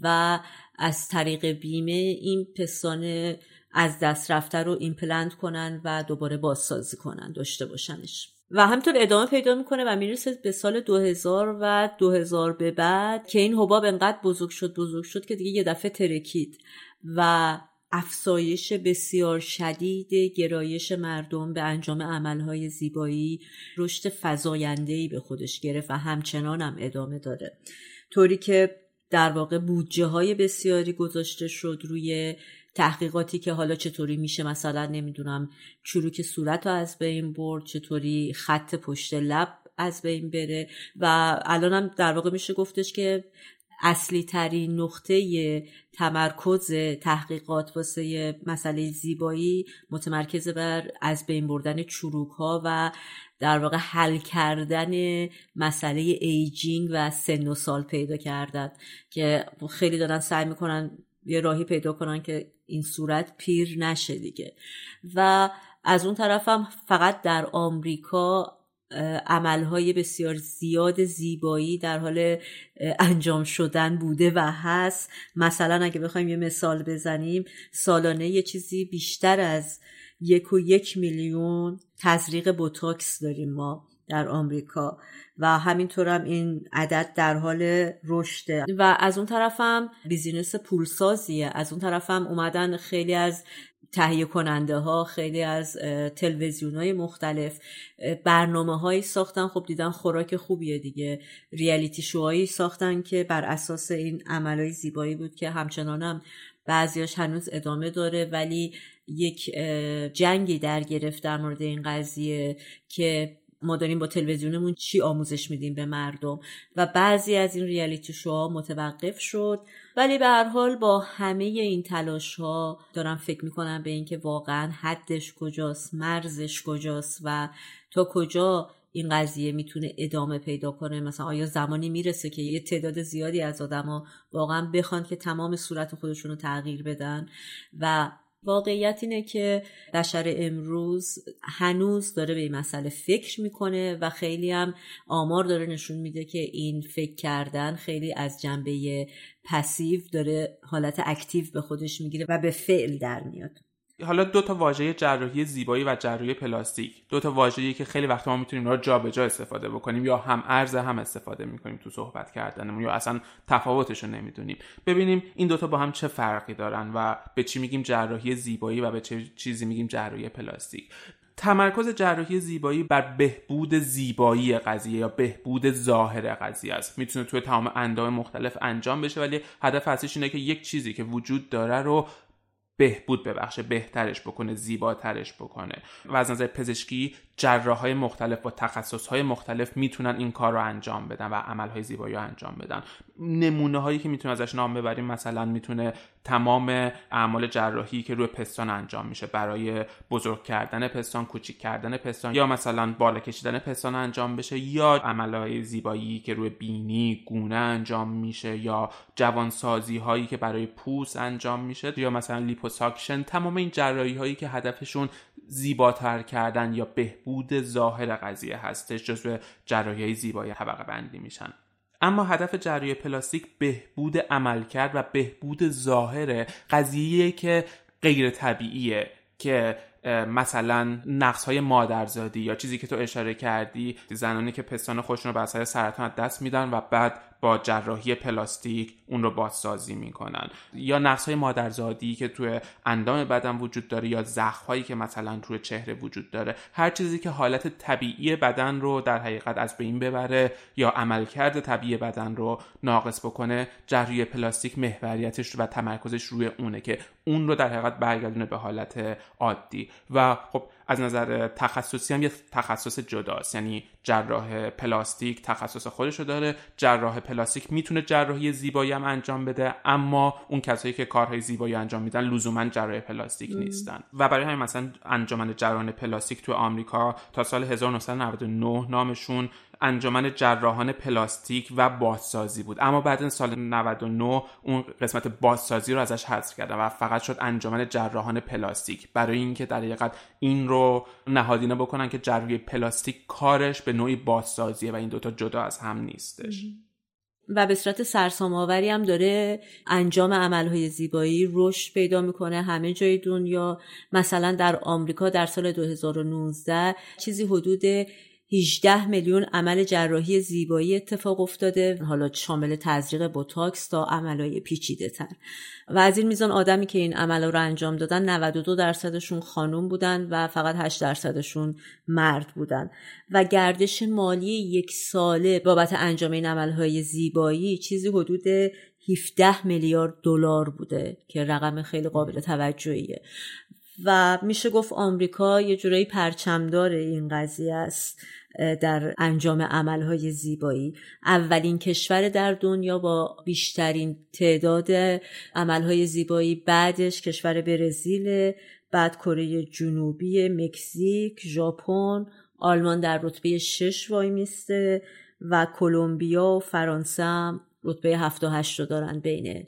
و از طریق بیمه این پستان از دست رفته رو ایمپلنت کنن و دوباره بازسازی کنن داشته باشنش. و همطور ادامه پیدا می‌کنه و می‌رسه به سال 2000 و 2000 به بعد که این حباب انقدر بزرگ شد بزرگ شد که دیگه یه دفعه ترکید و افزایش بسیار شدید گرایش مردم به انجام عملهای زیبایی رشد فزایندهی به خودش گرفت و همچنان هم ادامه داره طوری که در واقع بودجه های بسیاری گذاشته شد روی تحقیقاتی که حالا چطوری میشه مثلا نمی‌دونم چروک صورت رو از بین برد چطوری خط پشت لب از بین بره و الانم در واقع میشه گفتش که اصلی ترین نقطه تمرکز تحقیقات واسه مسئله زیبایی متمرکز بر از بین بردن چروک ها و در واقع حل کردن مسئله aging و سن و سال پیدا کردن که خیلی دارن سعی می‌کنن یه راهی پیدا کنن که این صورت پیر نشه دیگه. و از اون طرفم فقط در آمریکا عملهای بسیار زیاد زیبایی در حال انجام شدن بوده و هست. مثلا اگه بخوایم یه مثال بزنیم سالانه یه چیزی بیشتر از یک و یک میلیون تزریق بوتاکس داریم ما. در آمریکا و همینطور هم این عدد در حال رشده. و از اون طرفم بیزینس پولسازیه. از اون طرفم اومدن خیلی از تهیه کننده ها خیلی از تلویزیون های مختلف برنامه هایی ساختن. خب دیدن خوراک خوبیه دیگه. ریالیتی شوهایی ساختن که بر اساس این عملهای زیبایی بود که همچنان هم بعضیاش هنوز ادامه داره. ولی یک جنگی در گرفت در مورد این قضیه که ما داریم با تلویزیونمون چی آموزش میدیم به مردم. و بعضی از این ریالیتی شوها متوقف شد. ولی به هر حال با همه این تلاش ها دارم فکر می‌کنم به اینکه واقعا حدش کجاست مرزش کجاست و تا کجا این قضیه می‌تونه ادامه پیدا کنه. مثلا آیا زمانی می‌رسه که یه تعداد زیادی از آدما واقعا بخوان که تمام صورت خودشون رو تغییر بدن و واقعیت اینه که بشر امروز هنوز داره به این مسئله فکر می‌کنه و خیلی هم آمار داره نشون میده که این فکر کردن خیلی از جنبه passive داره حالت active به خودش می‌گیره و به فعل در میاد. حالا دو تا واژه جراحی زیبایی و جراحی پلاستیک. دو تا واژه‌ای که خیلی وقت ما می‌تونیم را جابجا استفاده بکنیم یا هم ارز هم استفاده می‌کنیم تو صحبت کردنمون یا اصلا تفاوتش رو نمی‌دونیم. ببینیم این دوتا با هم چه فرقی دارن و به چی میگیم جراحی زیبایی و به چه چیزی میگیم جراحی پلاستیک. تمرکز جراحی زیبایی بر بهبود زیبایی قضیه یا بهبود ظاهر قضیه است. می‌تونه توی تمام اندام مختلف انجام بشه ولی هدف اصلیش اینه که یک چیزی که وجود داره رو بهبود ببخشه بهترش بکنه زیباترش بکنه. و از نظر پزشکی جراح های مختلف با تخصص های مختلف می‌تونن این کار رو انجام بدن و عمل های زیبایی رو انجام بدن. نمونه هایی که می‌تونه ازش نام ببریم مثلا می‌تونه تمام اعمال جراحی که روی پستان انجام میشه برای بزرگ کردن پستان کوچیک کردن پستان یا مثلا بالا کشیدن پستان انجام بشه یا عمل های زیبایی که روی بینی گونه انجام میشه یا جوانسازی هایی که برای پوست انجام میشه یا مثلا liposuction. تمام این جراحی هایی که هدفشون زیباتر کردن یا بهبود ظاهر قضیه هستش جزو جراحی زیبایی طبقه بندی میشن. اما هدف جراحی پلاستیک بهبود عملکرد و بهبود ظاهر قضیه که غیر طبیعیه که مثلا نقص های مادرزادی یا چیزی که تو اشاره کردی زنانی که پستان خودشون رو به اثر سرطان دست میدن و بعد با جراحی پلاستیک اون رو بازسازی می‌کنن. یا نقص های مادرزادی که توی اندام بدن وجود داره یا زخم هایی که مثلا توی چهره وجود داره. هر چیزی که حالت طبیعی بدن رو در حقیقت از بین ببره یا عملکرد طبیعی بدن رو ناقص بکنه جراحی پلاستیک محوریتش و تمرکزش روی اونه که اون رو در حقیقت برگردونه به حالت عادی. و خب از نظر تخصصی هم یه تخصص جداست. یعنی جراح پلاستیک تخصص خودش رو داره. جراح پلاستیک می‌تونه جراحی زیبایی هم انجام بده اما اون کسایی که کارهای زیبایی انجام میدن لزوما جراح پلاستیک نیستن. و برای همین مثلا انجمن جراحان پلاستیک تو آمریکا تا سال 1999 نامشون انجمن جراحان پلاستیک و بازسازی بود. اما بعد سال 99 اون قسمت بازسازی رو ازش حذف کردن و فقط شد انجمن جراحان پلاستیک. برای اینکه در حقیقت این رو نهادینه بکنن که جراحی پلاستیک کارش به نوعی بازسازیه و این دوتا جدا از هم نیستش. و به صورت سرسام آوری هم داره انجام عملهای زیبایی رشد پیدا می‌کنه. همه جای دنیا مثلا در آمریکا در سال 2019 چیزی حدود 18 میلیون عمل جراحی زیبایی اتفاق افتاده. حالا شامل تزریق بوتاکس تا عملهای پیچیده تر و از این میزان آدمی که این عمل رو انجام دادن 92 درصدشون خانوم بودن و فقط 8 درصدشون مرد بودن. و گردش مالی یک ساله بابت انجام این عملهای زیبایی چیزی حدود 17 میلیارد دلار بوده که رقم خیلی قابل توجهیه. و میشه گفت آمریکا یه جورایی پرچمدار این قضیه است. در انجام عملهای زیبایی. اولین کشور در دنیا با بیشترین تعداد عملهای زیبایی بعدش کشور برزیل بعد کره جنوبی مکزیک ژاپن آلمان در رتبه شش وای میسته و کلمبیا و فرانسه رتبه هفت و هشت رو دارن بین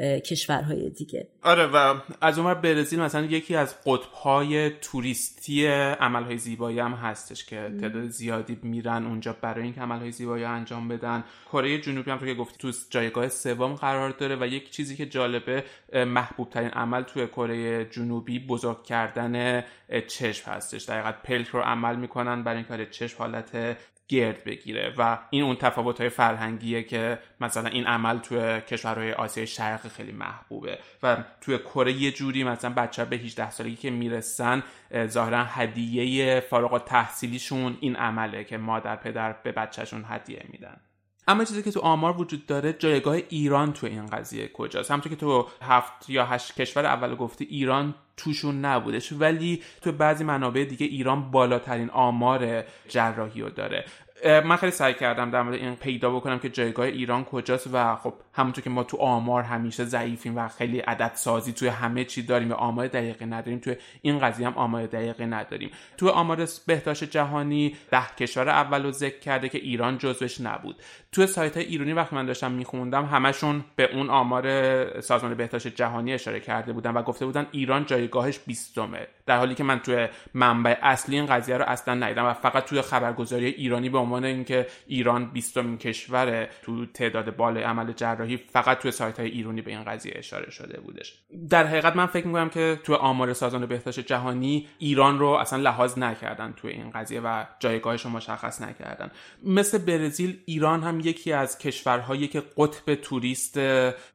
کشورهای دیگه. آره و از اون برزیل مثلا یکی از قطبهای توریستی عملهای زیبایی هم هستش که تعداد زیادی میرن اونجا برای اینکه عملهای زیبایی انجام بدن. کره جنوبی هم تو که گفتی تو جایگاه سوم قرار داره و یک چیزی که جالبه محبوب ترین عمل توی کره جنوبی بزرگ کردن چشم هستش. دقیقا پلک رو عمل می‌کنن برای اینکه چشم حالت گرد بگیره و این اون تفاوت های فرهنگیه که مثلا این عمل توی کشورهای آسیای شرق خیلی محبوبه و توی کره یه جوری مثلا بچه به 18 سالگی که می‌رسن ظاهرا هدیه فارغ تحصیلیشون این عمله که مادر پدر به بچهشون هدیه میدن. اما چیزی که تو آمار وجود داره جایگاه ایران تو این قضیه کجاست؟ همونطور که تو هفت یا هشت کشور اول گفتی ایران توشون نبودش. ولی تو بعضی منابع دیگه ایران بالاترین آمار جراحی رو داره. من خیلی سعی کردم در مورد این پیدا بکنم که جایگاه ایران کجاست و خب همونطور که ما تو آمار همیشه ضعیفیم و خیلی عدد سازی توی همه چی داریم و آمار دقیقی نداریم توی این قضیه هم آمار دقیقی نداریم. توی آمار بهداشت جهانی ده کشور اول رو ذکر کرده که ایران جزوش نبود. توی سایت های ایرانی وقتی من داشتم میخوندم همشون به اون آمار سازمان بهداشت جهانی اشاره کرده بودن و گفته بودن ایران جایگاهش بیستمه. در حالی که من توی منبع اصلی این قضیه رو اصلا ندیدم و فقط توی خبرگزاری ایرانی به عنوان اینکه ایران بیستمین کشور تو تعداد بالای عمل جراحی فقط توی سایت های ایرانی به این قضیه اشاره شده بودش. در حقیقت من فکر می‌کنم که توی آمار سازمان بهداشت جهانی ایران رو اصلا لحاظ نکردن توی این قضیه و جایگاهش رو مشخص نکردن. مثل برزیل ایران هم یکی از کشورهایی که قطب توریست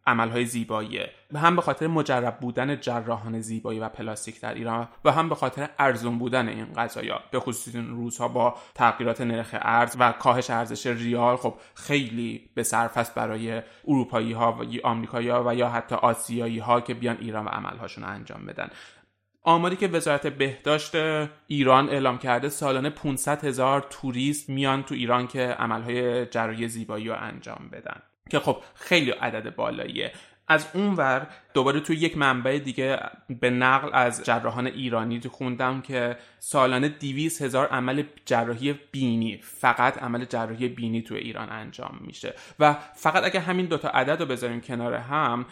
عملهای زیباییه هم به خاطر مجرب بودن جراحان زیبایی و پلاستیک در ایران و هم به خاطر ارزون بودن این قضایا به خصوص این روزها با تغییرات نرخ ارز و کاهش ارزش ریال خب خیلی به صرف برای اروپایی ها و آمریکایی ها و یا حتی آسیایی ها که بیان ایران و عملهاشون انجام بدن. آماری که وزارت بهداشت ایران اعلام کرده سالانه 500 هزار توریست میان تو ایران که عملهای جراحی زیبایی رو انجام بدن. که خب خیلی عدد بالاییه. از اونور دوباره توی یک منبع دیگه به نقل از جراحان ایرانی خوندم که سالانه 200 هزار عمل جراحی بینی فقط عمل جراحی بینی توی ایران انجام میشه. و فقط اگه همین دوتا عدد رو بذاریم کنار هم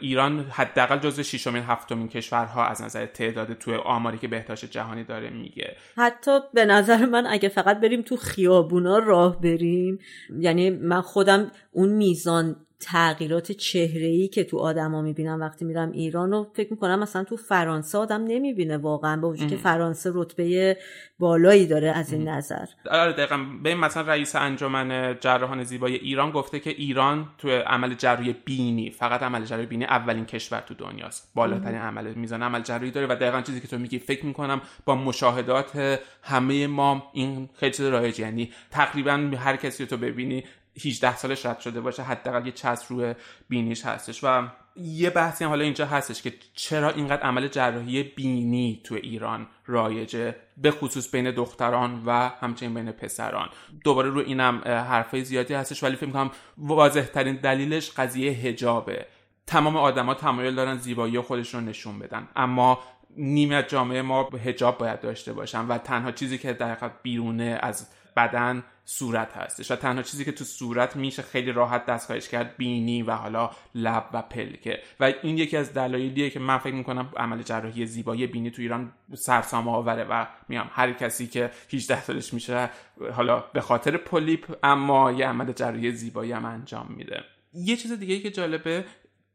ایران حداقل جزو ششمین هفتمین کشورها از نظر تعداد توی آماری که بهداشت جهانی داره میگه. حتی به نظر من اگه فقط بریم تو خیابونا راه بریم یعنی من خودم اون میزان تغییرات چهره ای که تو آدما می‌بینم وقتی میرم ایران رو فکر می‌کنم مثلا تو فرانسه آدم نمی‌بینه واقعا به وجود که فرانسه رتبه بالایی داره از این نظر. آره دقیقا. به مثلا رئیس انجمن جراحان زیبای ایران گفته که ایران تو عمل جراحی بینی فقط عمل جراحی بینی اولین کشور تو دنیاست. بالاترین عمل میزان عمل جراحی داره و دقیقا چیزی که تو میگی فکر می‌کنم با مشاهدات همه ما این خیلی چیز رایجی یعنی تقریبا هر کسی تو ببینی 18 سالش رد شده باشه حداقل یه چسب روی بینیش هستش. و یه بحثی هم حالا اینجا هستش که چرا اینقدر عمل جراحی بینی تو ایران رایجه به خصوص بین دختران و همچنین بین پسران. دوباره رو اینم حرفای زیادی هستش ولی فکر می‌کنم واضح ترین دلیلش قضیه هجابه تمام آدما تمایل دارن زیبایی خودشون نشون بدن. اما نیمه جامعه ما هجاب باید داشته باشن و تنها چیزی که در بیرونه از بدن صورت هستش و تنها چیزی که تو صورت میشه خیلی راحت دستکاریش کرد بینی و حالا لب و پلکه. و این یکی از دلایلیه که من فکر می‌کنم عمل جراحی زیبایی بینی تو ایران سرسام آوره و میام. هر کسی که 18 سالش میشه حالا به خاطر پولیپ اما یه عمل جراحی زیبایی هم انجام میده. یه چیز دیگه که جالبه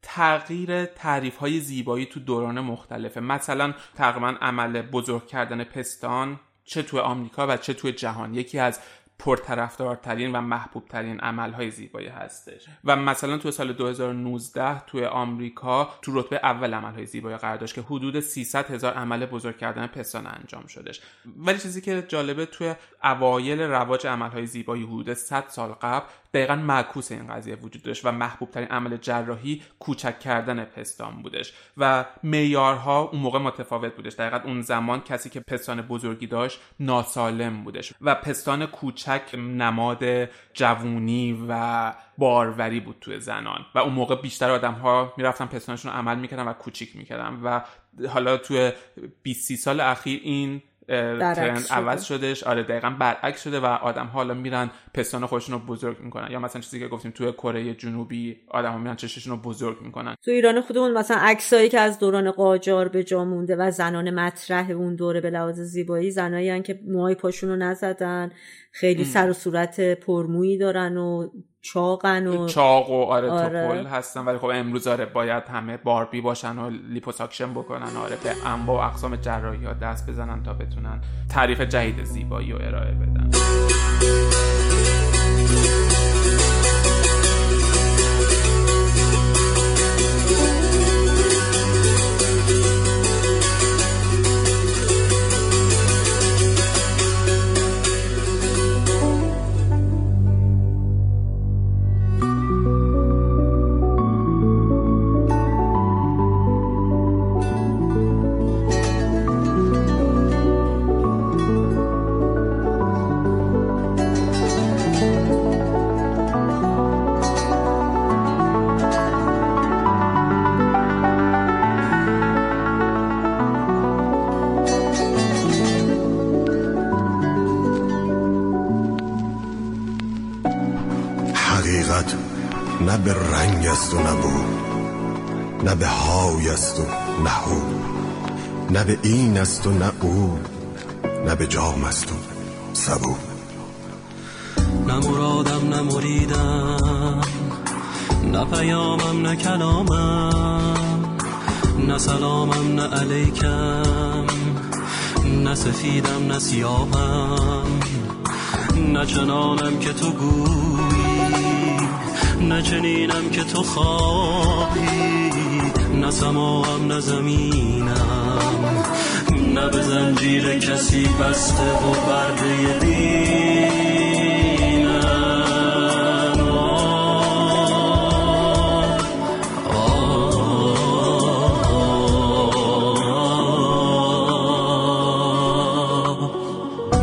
تغییر تعریف های زیبایی تو دوران مختلفه. مثلا تقریبا عمل بزرگ کردن پستان چه تو آمریکا و چه تو جهان. یکی از پرطرفدارترین و محبوبترین عملهای زیبایی هستش. و مثلا تو سال 2019 توی آمریکا تو رتبه اول عملهای زیبایی قرار داشت که حدود 300 هزار عمل بزرگ کردن پستان انجام شدش. ولی چیزی که جالبه توی اوایل رواج عملهای زیبایی حدود 100 سال قبل دقیقا معکوس این قضیه وجود داشت و محبوب ترین عمل جراحی کوچک کردن پستان بودش. و معیارها اون موقع متفاوت بودش. دقیقا اون زمان کسی که پستان بزرگی داشت ناسالم بودش. و پستان کوچک نماد جوونی و باروری بود توی زنان. و اون موقع بیشتر آدم ها می‌رفتن پستانشون رو عمل می‌کردن و کوچیک می‌کردن. و حالا توی 20 سال اخیر این ترند عوض شدش آره دقیقا برعکس شده و آدم حالا میرن پستان خودشون رو بزرگ می‌کنن. یا مثلا چیزی که گفتیم توی کره جنوبی آدم ها میرن چششون رو بزرگ می‌کنن. تو ایران خودمون مثلا عکسایی که از دوران قاجار به جا مونده و زنان مطرح اون دوره به لحاظ زیبایی زنایی که موهای پاشون رو نزدن خیلی سر و صورت پرمویی دارن و چاقن و چاق و آره, آره. هستن. ولی خب امروز آره باید همه باربی باشن و liposuction بکنن آره به انواع و اقسام جراحی ها دست بزنن تا بتونن تعریف جدید زیبایی رو ارائه بدن. است و نه به این است و نه او نه به جام است و سبو. نه مرادم نه مریدم نه پیامم نه کلامم نه سلامم نه علیکم نه سفیدم نه سیاهم نه چنانم که تو گویی نه چنینم که تو خواهی نه سماهم نه زمینم. نه به زنجیر کسی بسته و برده دینم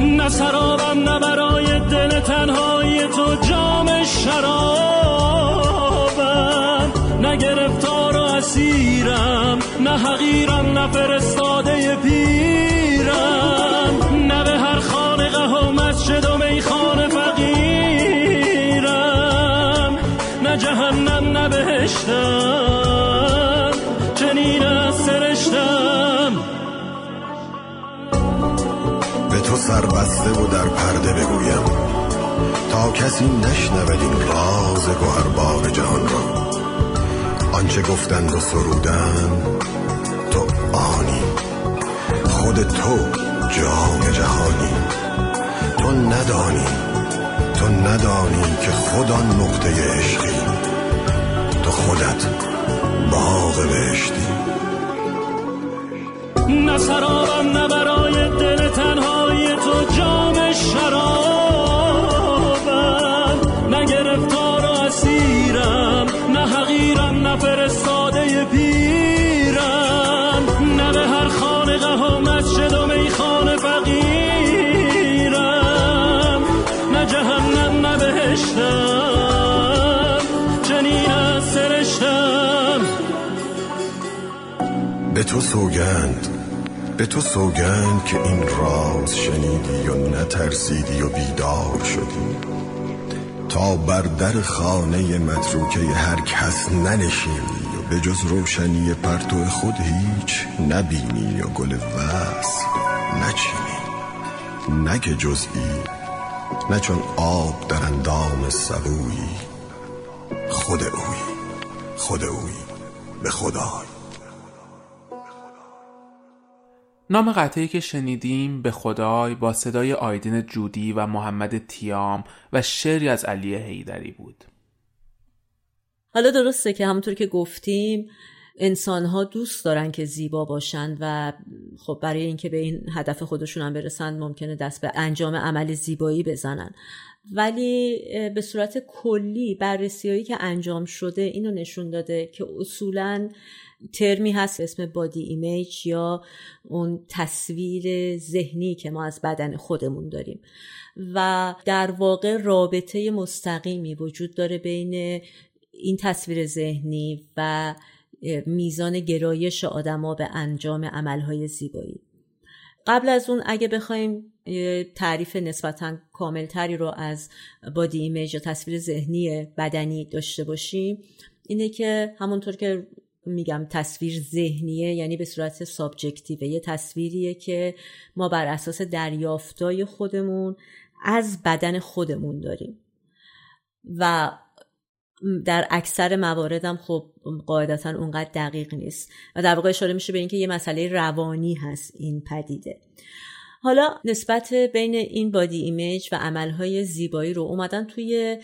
نه سرابم نه برای دل تنهای تو جام شراب اسیرم نه حقیرم نه فرستاده بسته و در پرده بگویم. تا کسی نشنود این راز گوهربار جهان را. آنچه گفتند و سرودن تو آنی. خود تو جام جهانی. تو ندانی تو ندانی که خود آن نقطه عشقی. تو خودت باغ بهشتی. نه سرابم نه برای دل تنهای تو جام شرابم. نه گرفتار و اسیرم نه حقیرم نه فرستاده پیرم. نه به هر خانقه و مسجد و میخانه فقیرم. نه جهنم نه بهشتم. چنین سرشتم. به تو سوگند. به تو سوگند که این راز شنیدی و نترسیدی و بیدار شدی. تا بر در خانه متروکه هر کس ننشینی و به جز روشنی پرتو خود هیچ نبینی و گل وصل نچینی. نه که جزئی نه چون آب در اندام سبویی. خود اویی خود اویی به خدای. نام قطعی که شنیدیم به خدای با صدای آیدین جودی و محمد تیام و شعری از علی حیدری بود. حالا درسته که همونطور که گفتیم انسان ها دوست دارن که زیبا باشند و خب برای اینکه به این هدف خودشون هم برسن ممکنه دست به انجام عمل زیبایی بزنن. ولی به صورت کلی بررسی هایی که انجام شده اینو نشون داده که اصولا ترمی هست اسم بادی ایمیج یا اون تصویر ذهنی که ما از بدن خودمون داریم. و در واقع رابطه مستقیمی وجود داره بین این تصویر ذهنی و میزان گرایش آدما به انجام عملهای زیبایی. قبل از اون اگه بخوایم تعریف نسبتا کاملتری رو از بادی ایمیج یا تصویر ذهنی بدنی داشته باشیم اینه که همونطور که میگم تصویر ذهنیه یعنی به صورت سابجکتیوه. یه تصویریه که ما بر اساس دریافتای خودمون از بدن خودمون داریم. و در اکثر مواردم خب قاعدتا اونقدر دقیق نیست. و در واقع اشاره میشه به اینکه یه مسئله روانی هست این پدیده. حالا نسبت بین این بادی ایمیج و عملهای زیبایی رو اومدن توی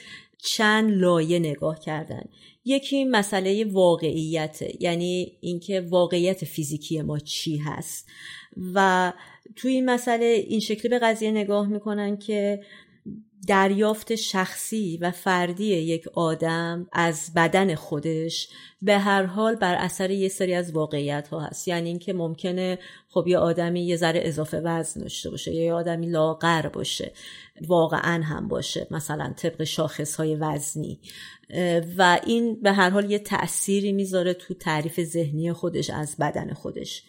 چند لایه نگاه کردن. یکی مسئله واقعیت یعنی اینکه واقعیت فیزیکی ما چی هست. و توی این مسئله این شکلی به قضیه نگاه می‌کنن که دریافت شخصی و فردی یک آدم از بدن خودش به هر حال بر اثر یه سری از واقعیت ها هست. یعنی اینکه ممکنه خب یه آدمی یه ذره اضافه وزن داشته باشه یا یه آدمی لاغر باشه واقعا هم باشه مثلا طبق شاخص های وزنی. و این به هر حال یه تأثیری می‌ذاره تو تعریف ذهنی خودش از بدن خودش.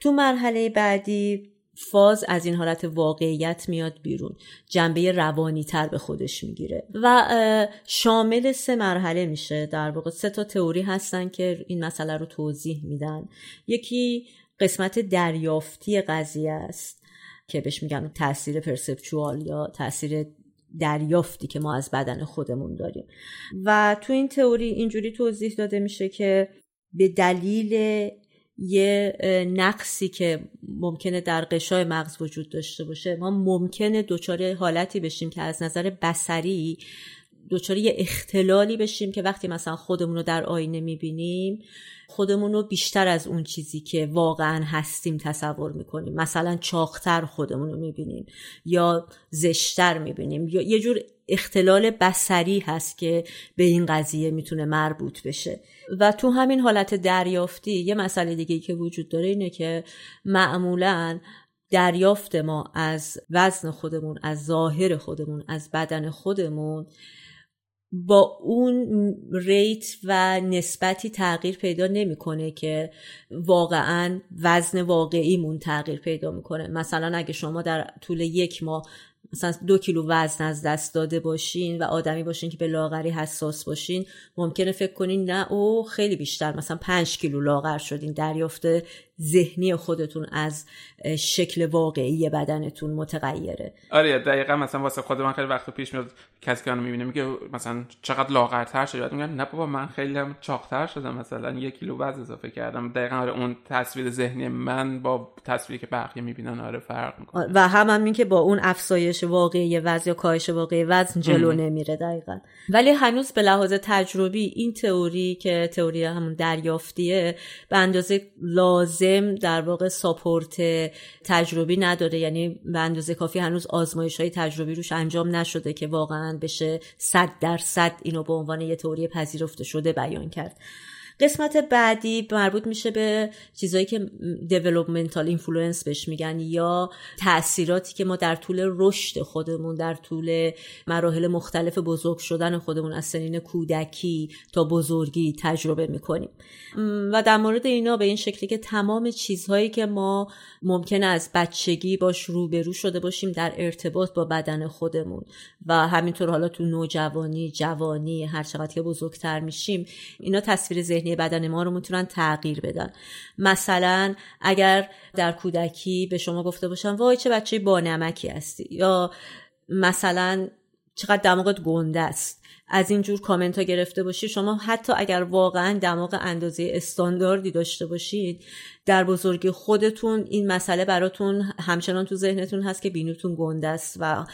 تو مرحله بعدی فاز از این حالت واقعیت میاد بیرون. جنبه روانی تر به خودش می‌گیره. و شامل سه مرحله میشه. در واقع سه تا تئوری هستن که این مسئله رو توضیح میدن. یکی قسمت دریافتی قضیه است که بهش میگن تاثیر پرسپچوال یا تاثیر دریافتی که ما از بدن خودمون داریم. و تو این تئوری اینجوری توضیح داده میشه که به دلیل یه نقصی که ممکنه در قشای مغز وجود داشته باشه. ما ممکنه دچار حالتی بشیم که از نظر بسری دچار یه اختلالی بشیم که وقتی مثلا خودمون رو در آینه می‌بینیم خودمون رو بیشتر از اون چیزی که واقعا هستیم تصور می‌کنیم. مثلا چاختر خودمون رو می‌بینیم یا زشتر می‌بینیم. یا یه جور اختلال بسری هست که به این قضیه می‌تونه مربوط بشه. و تو همین حالت دریافتی یه مسئله دیگه که وجود داره اینه که معمولا دریافت ما از وزن خودمون از ظاهر خودمون از بدن خودمون با اون ریت و نسبتی تغییر پیدا نمی‌کنه که واقعا وزن واقعیمون تغییر پیدا می‌کنه. مثلا اگه شما در طول یک ماه مثلا دو کیلو وزن از دست داده باشین و آدمی باشین که به لاغری حساس باشین ممکنه فکر کنین نه او خیلی بیشتر مثلا پنج کیلو لاغر شدین دریافت ذهنی خودتون از شکل واقعی بدنتون متغیره. آره دقیقا مثلا واسه خود من خیلی وقت پیش میاد کسی که منو می‌بینه میگه مثلا چقدر لاغرتر شده میگم نه بابا من خیلی هم چاقتر شدم. مثلا یک کیلو وزن اضافه کردم. دقیقا آره اون تصویر ذهنی من با تصویری که بقیه می‌بینن آره فرق می‌کنه. و هم هم که با اون افزایش واقعی وزن یا کاهش واقعی وزن جلو نمیره دقیقا. ولی هنوز به لحاظ تجربی این تئوری که تئوری همون دریافتیه به اندازه لازم در واقع ساپورت تجربی نداره. یعنی به اندازه کافی هنوز آزمایش های تجربی روش انجام نشده که واقعا بشه صد درصد اینو به عنوان یه تئوری پذیرفته شده بیان کرد. قسمت بعدی مربوط میشه به چیزایی که developmental influence بهش میگن یا تاثیراتی که ما در طول رشد خودمون در طول مراحل مختلف بزرگ شدن خودمون از سنین کودکی تا بزرگی تجربه می‌کنیم. و در مورد اینا به این شکلی که تمام چیزهایی که ما ممکنه از بچگی باش روبرو شده باشیم در ارتباط با بدن خودمون. و همینطور حالا تو نوجوانی جوانی هر چقدر که بزرگتر میشیم اینا تصویر ذهنی بدن ما رو می‌تونن تغییر بدن. مثلا اگر در کودکی به شما گفته باشن وای چه بچه با نمکی هستی. یا مثلا چقدر دماغت گنده است. از اینجور کامنت ها گرفته باشید شما حتی اگر واقعا دماغ اندازه استانداردی داشته باشید در بزرگی خودتون این مسئله براتون همچنان تو ذهنتون هست که بینوتون گنده است و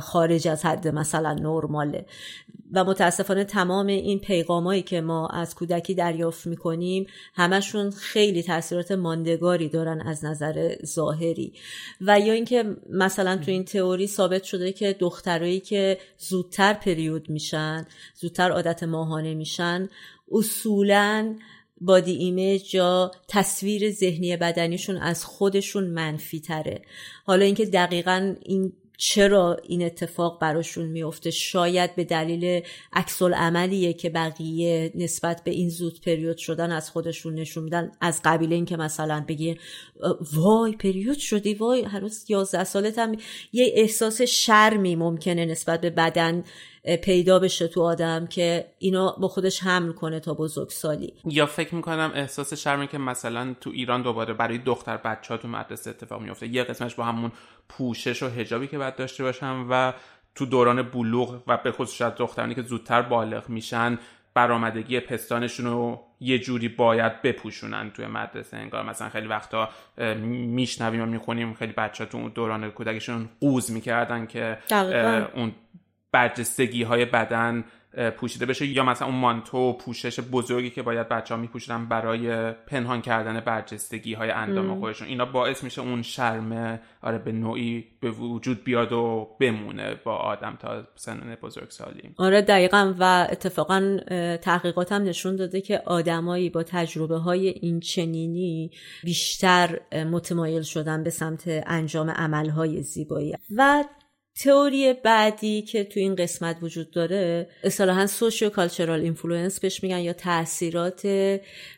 خارج از حد مثلا نرماله. و متاسفانه تمام این پیغامایی که ما از کودکی دریافت می‌کنیم همشون خیلی تاثیرات ماندگاری دارن از نظر ظاهری. و یا اینکه مثلا تو این تئوری ثابت شده که دخترایی که زودتر پریود میشن زودتر عادت ماهانه میشن اصولا بادی ایمیج یا تصویر ذهنی بدنیشون از خودشون منفی تره حالا اینکه دقیقا این چرا این اتفاق براشون میفته شاید به دلیل عکس عملیه که بقیه نسبت به این زود پریود شدن از خودشون نشون میدن. از قبیل اینکه مثلا بگی وای پریود شدی وای هنوز 11 سالت هم یه احساس شرمی ممکنه نسبت به بدن پیدا بشه تو آدم که اینا با خودش حمل کنه تا بزرگسالی. یا فکر می‌کنم احساس شرمی که مثلا تو ایران دوباره برای دختر بچه ها تو مدرسه اتفاق میفته یه قسمش با همون پوشش و هجابی که باید داشته باشن و تو دوران بلوغ و به خصوص دخترانی که زودتر بالغ میشن برآمدگی پستانشون رو یه جوری باید بپوشونن توی مدرسه. انگار مثلا خیلی وقتا میشنویم و می‌خونیم خیلی بچه تو دوران کودکشون قوز می‌کردن که اون برجستگی های بدن پوشیده بشه یا مثلا اون مانتو پوشش بزرگی که باید بچه ها میپوشیدن برای پنهان کردن برجستگی های اندام خودشون. اینا باعث میشه اون شرم آره به نوعی به وجود بیاد و بمونه با آدم تا سنن بزرگسالی. آره دقیقا. و اتفاقا تحقیقات هم نشون داده که آدمایی با تجربه های این چنینی بیشتر متمایل شدن به سمت انجام عملهای زیبایی. و تئوری بعدی که تو این قسمت وجود داره اصطلاحا sociocultural influence بهش میگن یا تاثیرات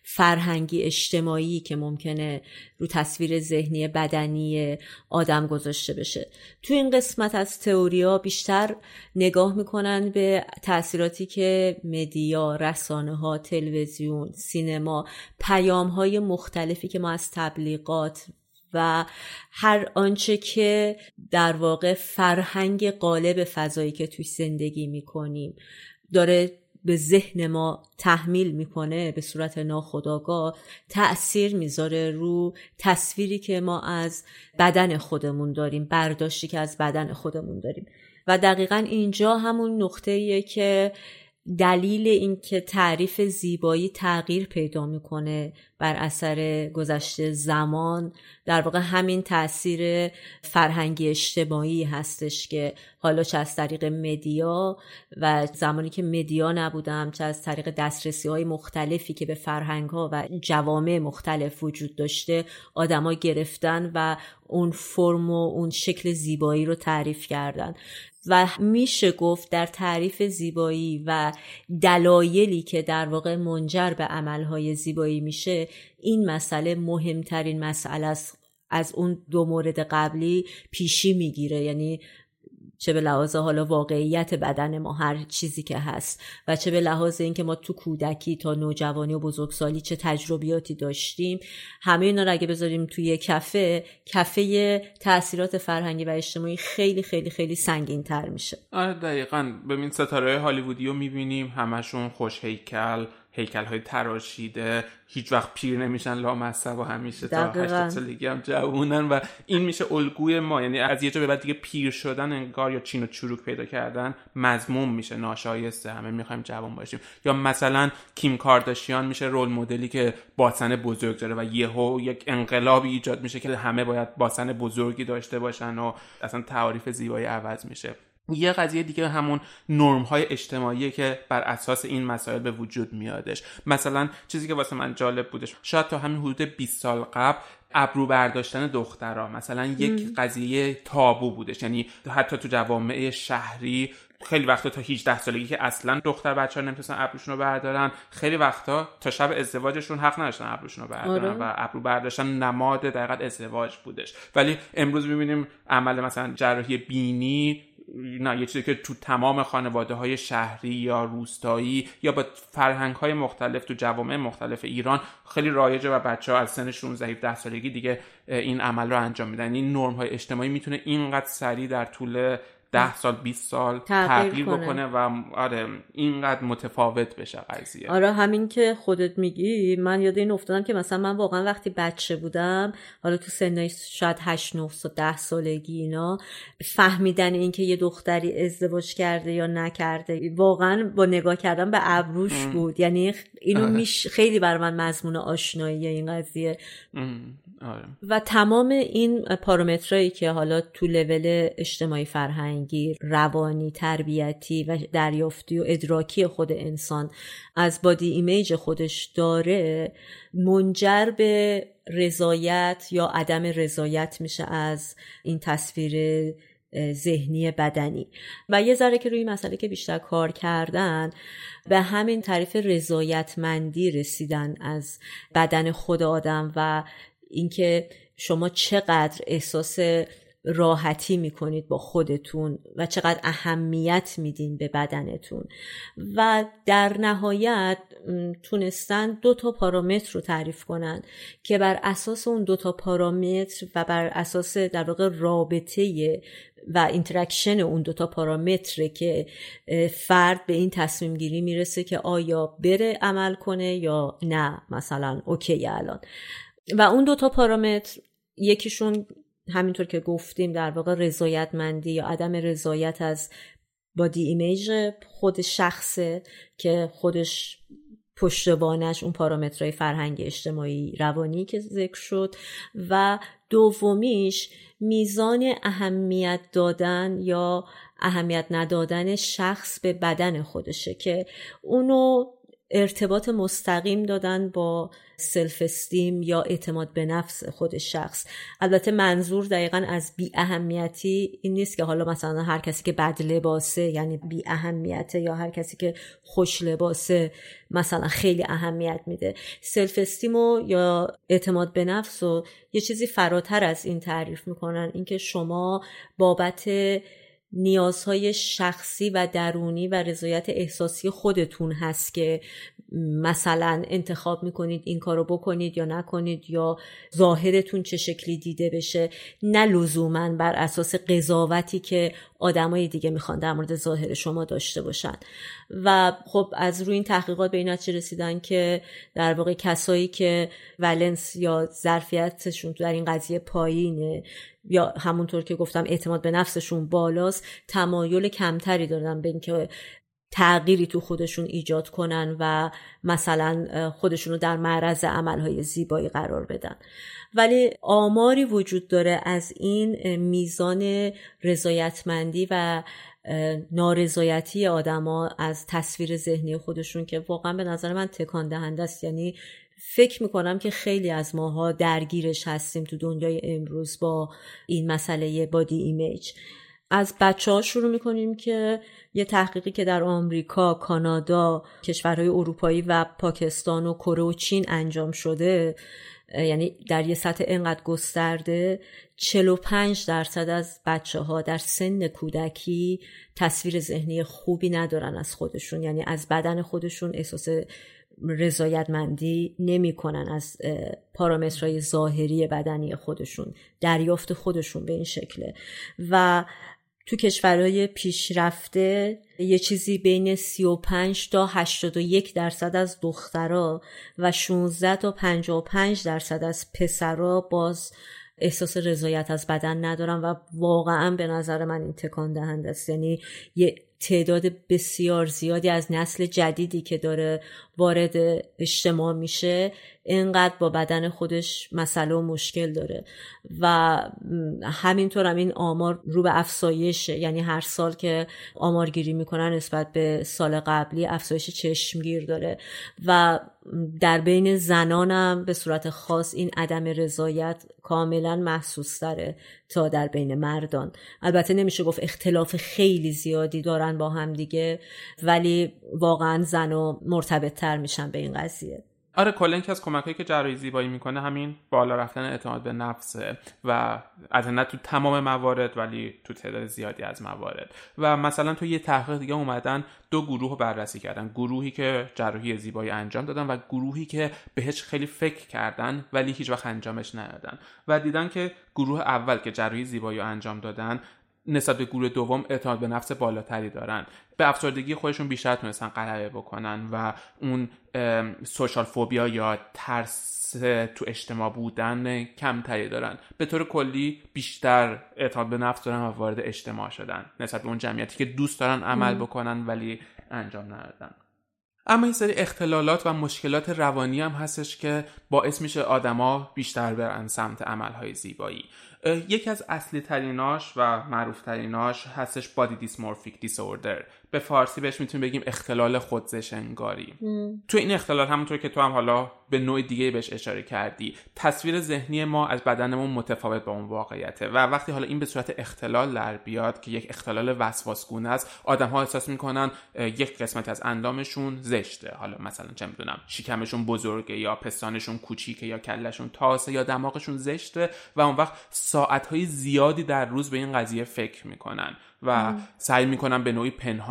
فرهنگی اجتماعی که ممکنه رو تصویر ذهنی بدنی آدم گذاشته بشه. تو این قسمت از تئوریا بیشتر نگاه می‌کنن به تاثیراتی که مدیا رسانه ها تلویزیون سینما پیام های مختلفی که ما از تبلیغات و هر آنچه که در واقع فرهنگ قالب فضایی که توی زندگی می‌کنیم داره به ذهن ما تحمیل می‌کنه به صورت ناخودآگاه تأثیر می‌ذاره رو تصویری که ما از بدن خودمون داریم برداشتی که از بدن خودمون داریم. و دقیقا اینجا همون نقطه که دلیل اینکه تعریف زیبایی تغییر پیدا می‌کنه بر اثر گذشته زمان. در واقع همین تاثیر فرهنگی اجتماعی هستش که حالا چه از طریق مدیا و زمانی که مدیا نبودم چه از طریق دسترسی های مختلفی که به فرهنگ ها و جوامع مختلف وجود داشته آدما گرفتن و اون فرم و اون شکل زیبایی رو تعریف کردن. و میشه گفت در تعریف زیبایی و دلایلی که در واقع منجر به عملهای زیبایی میشه این مسئله مهمترین مسئله است. از اون دو مورد قبلی پیشی می‌گیره. یعنی چه به لحاظ حالا واقعیت بدن ما هر چیزی که هست. و چه به لحاظ اینکه ما تو کودکی تا نوجوانی و بزرگسالی چه تجربیاتی داشتیم همه اینا رو اگه بذاریم توی کفه کفه تاثیرات فرهنگی و اجتماعی خیلی خیلی خیلی سنگین تر میشه. آره دقیقا. ببین ستاره هالیوودی رو می‌بینیم همشون خوش هیکل هیکل های تراشیده هیچ وقت پیر نمیشن لامصب و همیشه تا 80 سالگی هم جوونن و این میشه الگوی ما. یعنی از یه جا به بعد دیگه پیر شدن انگار یا چین و چروک پیدا کردن مضموم میشه ناشایسته همه می‌خوایم جوان باشیم. یا مثلا کیم کارداشیان میشه رول مدلی که باسن بزرگ داره و یهو یک انقلابی ایجاد میشه که همه باید باسن بزرگی داشته باشن و اصلا تعاریف زیبایی عوض میشه. یه قضیه دیگه همون نرم های اجتماعی که بر اساس این مسائل به وجود میادش. مثلا چیزی که واسه من جالب بودش شاید تا همین حدود 20 سال قبل ابرو برداشتن دخترها مثلا یک قضیه تابو بودش. یعنی حتی تو جوامع شهری خیلی وقتا تا 18 سالگی که اصلا دختر بچه ها نمی‌تونستن ابروشون رو بردارن خیلی وقتا تا شب ازدواجشون حق نداشتن ابروشون رو بردارن آره. و ابرو برداشتن نماد دقیقا ازدواج بودش. ولی امروز می‌بینیم عمل مثلا جراحی بینی نه یه چیزی که تو تمام خانواده های شهری یا روستایی یا با فرهنگ های مختلف تو جوامع مختلف ایران خیلی رایجه و بچه ها از سن 16 17 سالگی دیگه این عمل رو انجام میدن. این نرم های اجتماعی می‌تونه اینقدر سریع در طول ده سال 20 سال تغییر, بکنه و آره اینقدر متفاوت بشه قضیه. آره همین که خودت میگی من یاد این افتادم که مثلا من واقعا وقتی بچه بودم حالا تو سنای شاید 8 9 10 سالگی اینا فهمیدن اینکه یه دختری ازدواج کرده یا نکرده واقعا با نگاه کردن به ابروش بود. یعنی اینو آره. میش خیلی بر من مضمون آشنایی این قضیه. آره. و تمام این پارامترایی که حالا تو لول اجتماعی فرهنگی روانی تربیتی و دریافتی و ادراکی خود انسان از بادی ایمیج خودش داره منجر به رضایت یا عدم رضایت میشه از این تصویر ذهنی بدنی و یه ذره که روی مسئله که بیشتر کار کردن به همین تعریف رضایتمندی رسیدن از بدن خود آدم و اینکه شما چقدر احساس راحتی می‌کنید با خودتون و چقدر اهمیت میدین به بدنتون. و در نهایت تونستن دو تا پارامتر رو تعریف کنن که بر اساس اون دو تا پارامتر و بر اساس در واقع رابطه و interaction اون دوتا پارامتره که فرد به این تصمیم گیری می‌رسه که آیا بره عمل کنه یا نه. مثلا okay الان. و اون دوتا پارامتر یکیشون همینطور که گفتیم در واقع رضایتمندی یا عدم رضایت از body image خود شخصه که خودش پشتوانش اون پارامترهای فرهنگ اجتماعی روانی که ذکر شد و دومیش میزان اهمیت دادن یا اهمیت ندادن شخص به بدن خودشه که اونو ارتباط مستقیم دادن با self esteem یا اعتماد به نفس خود شخص. البته منظور دقیقا از بی اهمیتی این نیست که حالا مثلا هر کسی که بد لباسه یعنی بی اهمیته یا هر کسی که خوش لباسه مثلا خیلی اهمیت میده. سلف استیم یا اعتماد به نفس و یه چیزی فراتر از این تعریف می‌کنن. اینکه شما بابت نیازهای شخصی و درونی و رضایت احساسی خودتون هست که مثلا انتخاب می‌کنید این کارو بکنید یا نکنید یا ظاهرتون چه شکلی دیده بشه. نه لزوما بر اساس قضاوتی که آدمای دیگه می‌خوان در مورد ظاهر شما داشته باشن. و خب از روی این تحقیقات به این نتیجه رسیدن که در واقع کسایی که ولنس یا ظرفیتشون در این قضیه پایینه یا همونطور که گفتم اعتماد به نفسشون بالاست تمایل کمتری دارن به اینکه تغییری تو خودشون ایجاد کنن و مثلا خودشون رو در معرض عملهای زیبایی قرار بدن. ولی آماری وجود داره از این میزان رضایتمندی و نارضایتی آدما از تصویر ذهنی خودشون که واقعا به نظر من تکان دهنده است. یعنی فکر می‌کنم که خیلی از ماها درگیرش هستیم تو دنیای امروز با این مسئله بادی ایمیج. از بچه ها شروع می‌کنیم که یه تحقیقی که در آمریکا، کانادا، کشورهای اروپایی و پاکستان و کره و چین انجام شده یعنی در یه سطح انقدر گسترده 45 درصد از بچه ها در سن کودکی تصویر ذهنی خوبی ندارن از خودشون. یعنی از بدن خودشون احساس رضایتمندی نمی‌کنن از پارامترهای ظاهری بدنی خودشون دریافت خودشون به این شکله. و تو کشورهای پیشرفته یه چیزی بین 35 تا 81 درصد از دخترها و 16 تا 55 درصد از پسرها باز احساس رضایت از بدن ندارم و واقعا به نظر من این تکان دهنده است. یعنی یه تعداد بسیار زیادی از نسل جدیدی که داره وارد اجتماع میشه اینقدر با بدن خودش مسئله و مشکل داره. و همینطور هم این آمار رو به افزایشه. یعنی هر سال که آمارگیری می‌کنن نسبت به سال قبلی افزایش چشمگیر داره. و در بین زنانم به صورت خاص این عدم رضایت کاملا محسوس داره تا در بین مردان. البته نمیشه گفت اختلاف خیلی زیادی دارن با هم دیگه ولی واقعا زن و مرتبط تر میشن به این قضیه. آره کلا که از کمکهایی که جراحی زیبایی می‌کنه همین بالا رفتن اعتماد به نفسه و از نه تو تمام موارد ولی تو تعداد زیادی از موارد. و مثلا تو یه تحقیق دیگه اومدن دو گروه رو بررسی کردن. گروهی که جراحی زیبایی انجام دادن و گروهی که بهش خیلی فکر کردن ولی هیچ وقت انجامش ندادن. و دیدن که گروه اول که جراحی زیبایی انجام دادن نسبت به گروه دوم اعتماد به نفس بالاتری دارن. به افسردگی خودشون بیشتر تونستن غلبه بکنن و اون سوشال فوبیا یا ترس تو اجتماع بودن کمتری دارن. به طور کلی بیشتر اعتماد به نفس دارن و وارد اجتماع شدن. نسبت به اون جمعیتی که دوست دارن عمل بکنن ولی انجام ندادن. اما این سری اختلالات و مشکلات روانی هم هستش که باعث میشه آدما بیشتر برن سمت عملهای زیبایی. یکی از اصلی تریناش و معروف تریناش هستش بادی دیسمورفیک دیسوردر به فارسی بهش می‌تونیم بگیم اختلال خودزش انگاری تو این اختلال همونطور که تو هم حالا به نوع دیگه بهش اشاره کردی تصویر ذهنی ما از بدنمون متفاوت با اون واقعیته و وقتی حالا این به صورت اختلال در بیاد که یک اختلال وسواسگونه است آدم ها احساس می‌کنن یک قسمت از اندامشون زشته. حالا مثلا چه می‌دونم شکمشون بزرگه یا پستانشون کوچیکه یا کلشون تاسه یا دماغشون زشته و اون وقت ساعتهای زیادی در روز به این قضیه فکر می‌کنن و سعی می‌کنن به نوعی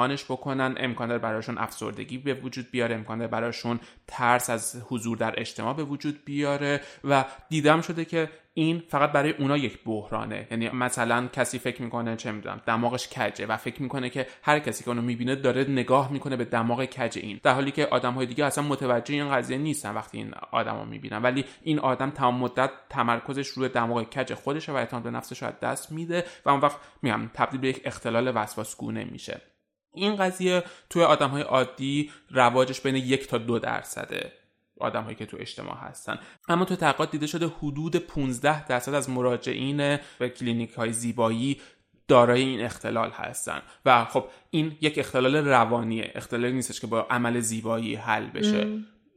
پنهانش بکنن امکان داره براشون افسردگی به وجود بیاره امکان داره براشون ترس از حضور در اجتماع به وجود بیاره و دیدم شده که این فقط برای اونا یک بحرانه. یعنی مثلا کسی فکر می‌کنه چه می‌دونم دماغش کجه و فکر می‌کنه که هر کسی که اونو می‌بینه داره نگاه می‌کنه به دماغ کج این. در حالی که آدم های دیگه اصلا متوجه این قضیه نیستن وقتی این آدمو می‌بینن. ولی این آدم تمام مدت تمرکزش روی دماغ کج خودشه و اعتماد به نفسش رو دست میده و اون وقت میگم تبدیل به یک اختلال وسواسگونه میشه. این قضیه توی آدم های عادی رواجش بین یک تا دو درصده آدم هایی که تو اجتماع هستن. اما تو تحقیقات دیده شده حدود 15 درصد از مراجعین به کلینیک های زیبایی دارای این اختلال هستن. و خب این یک اختلال روانیه. اختلالی نیستش که با عمل زیبایی حل بشه.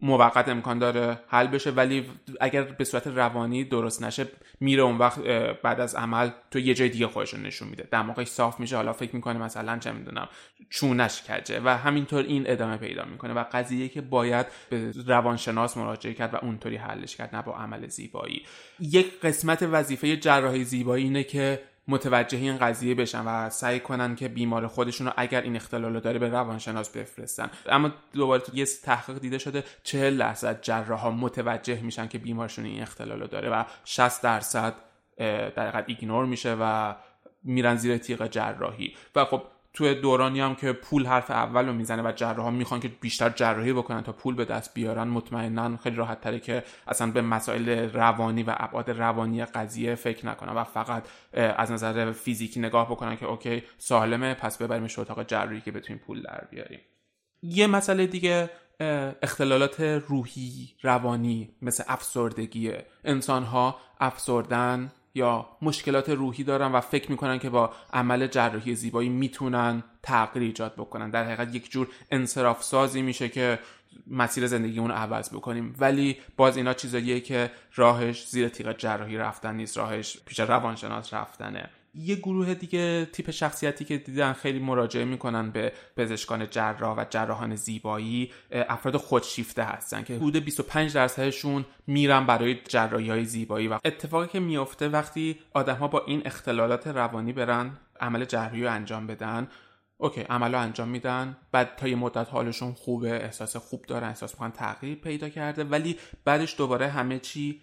موقت امکان داره حل بشه ولی اگر به صورت روانی درست نشه میره اون وقت بعد از عمل تو یه جای دیگه خودش نشون میده. دماغش صاف میشه حالا فکر می‌کنه مثلا چه می‌دونم چونش کجه و همینطور این ادامه پیدا می‌کنه و قضیه که باید به روانشناس مراجعه کرد و اونطوری حلش کرد نه با عمل زیبایی. یک قسمت وظیفه جراحی زیبایی اینه که متوجه این قضیه بشن و سعی کنن که بیمار خودشون رو اگر این اختلال داره به روانشناس بفرستن. اما دوباره یه تحقیق دیده شده 40 درصد جراح متوجه میشن که بیمارشون این اختلال داره و 60 درصد در ایگنور میشه و میرن زیر تیغ جراحی. و خب توی دورانی هم که پول حرف اول رو می‌زنه و جراح می‌خوان که بیشتر جراحی بکنن تا پول به دست بیارن مطمئنا خیلی راحت تره که اصلا به مسائل روانی و ابعاد روانی قضیه فکر نکنن و فقط از نظر فیزیکی نگاه بکنن که اوکی سالمه پس ببریمش اتاق جراحی که بتونیم پول در بیاریم. یه مسئله دیگه اختلالات روحی روانی مثل افسردگی انسان ها افسردن یا مشکلات روحی دارن و فکر می‌کنن که با عمل جراحی زیبایی می‌تونن تغییر ایجاد بکنن. در حقیقت یک جور انصراف سازی میشه که مسیر زندگی اون عوض بکنیم. ولی باز اینا چیزاییه که راهش زیر تیغ جراحی رفتن نیست راهش پیش روانشناس رفتنه. یه گروه دیگه تیپ شخصیتی که دیدن خیلی مراجعه می‌کنن به پزشکان جراح و جراحان زیبایی افراد خودشیفته هستن که حدود 25 درصدشون میرن برای جراحی های زیبایی. و اتفاقی که میفته وقتی آدم ها با این اختلالات روانی برن عمل جراحی رو انجام بدن اوکی عملو انجام میدن بعد تا یه مدت حالشون خوبه احساس خوب دارن احساس می‌کنن تغییر پیدا کرده ولی بعدش دوباره همه چی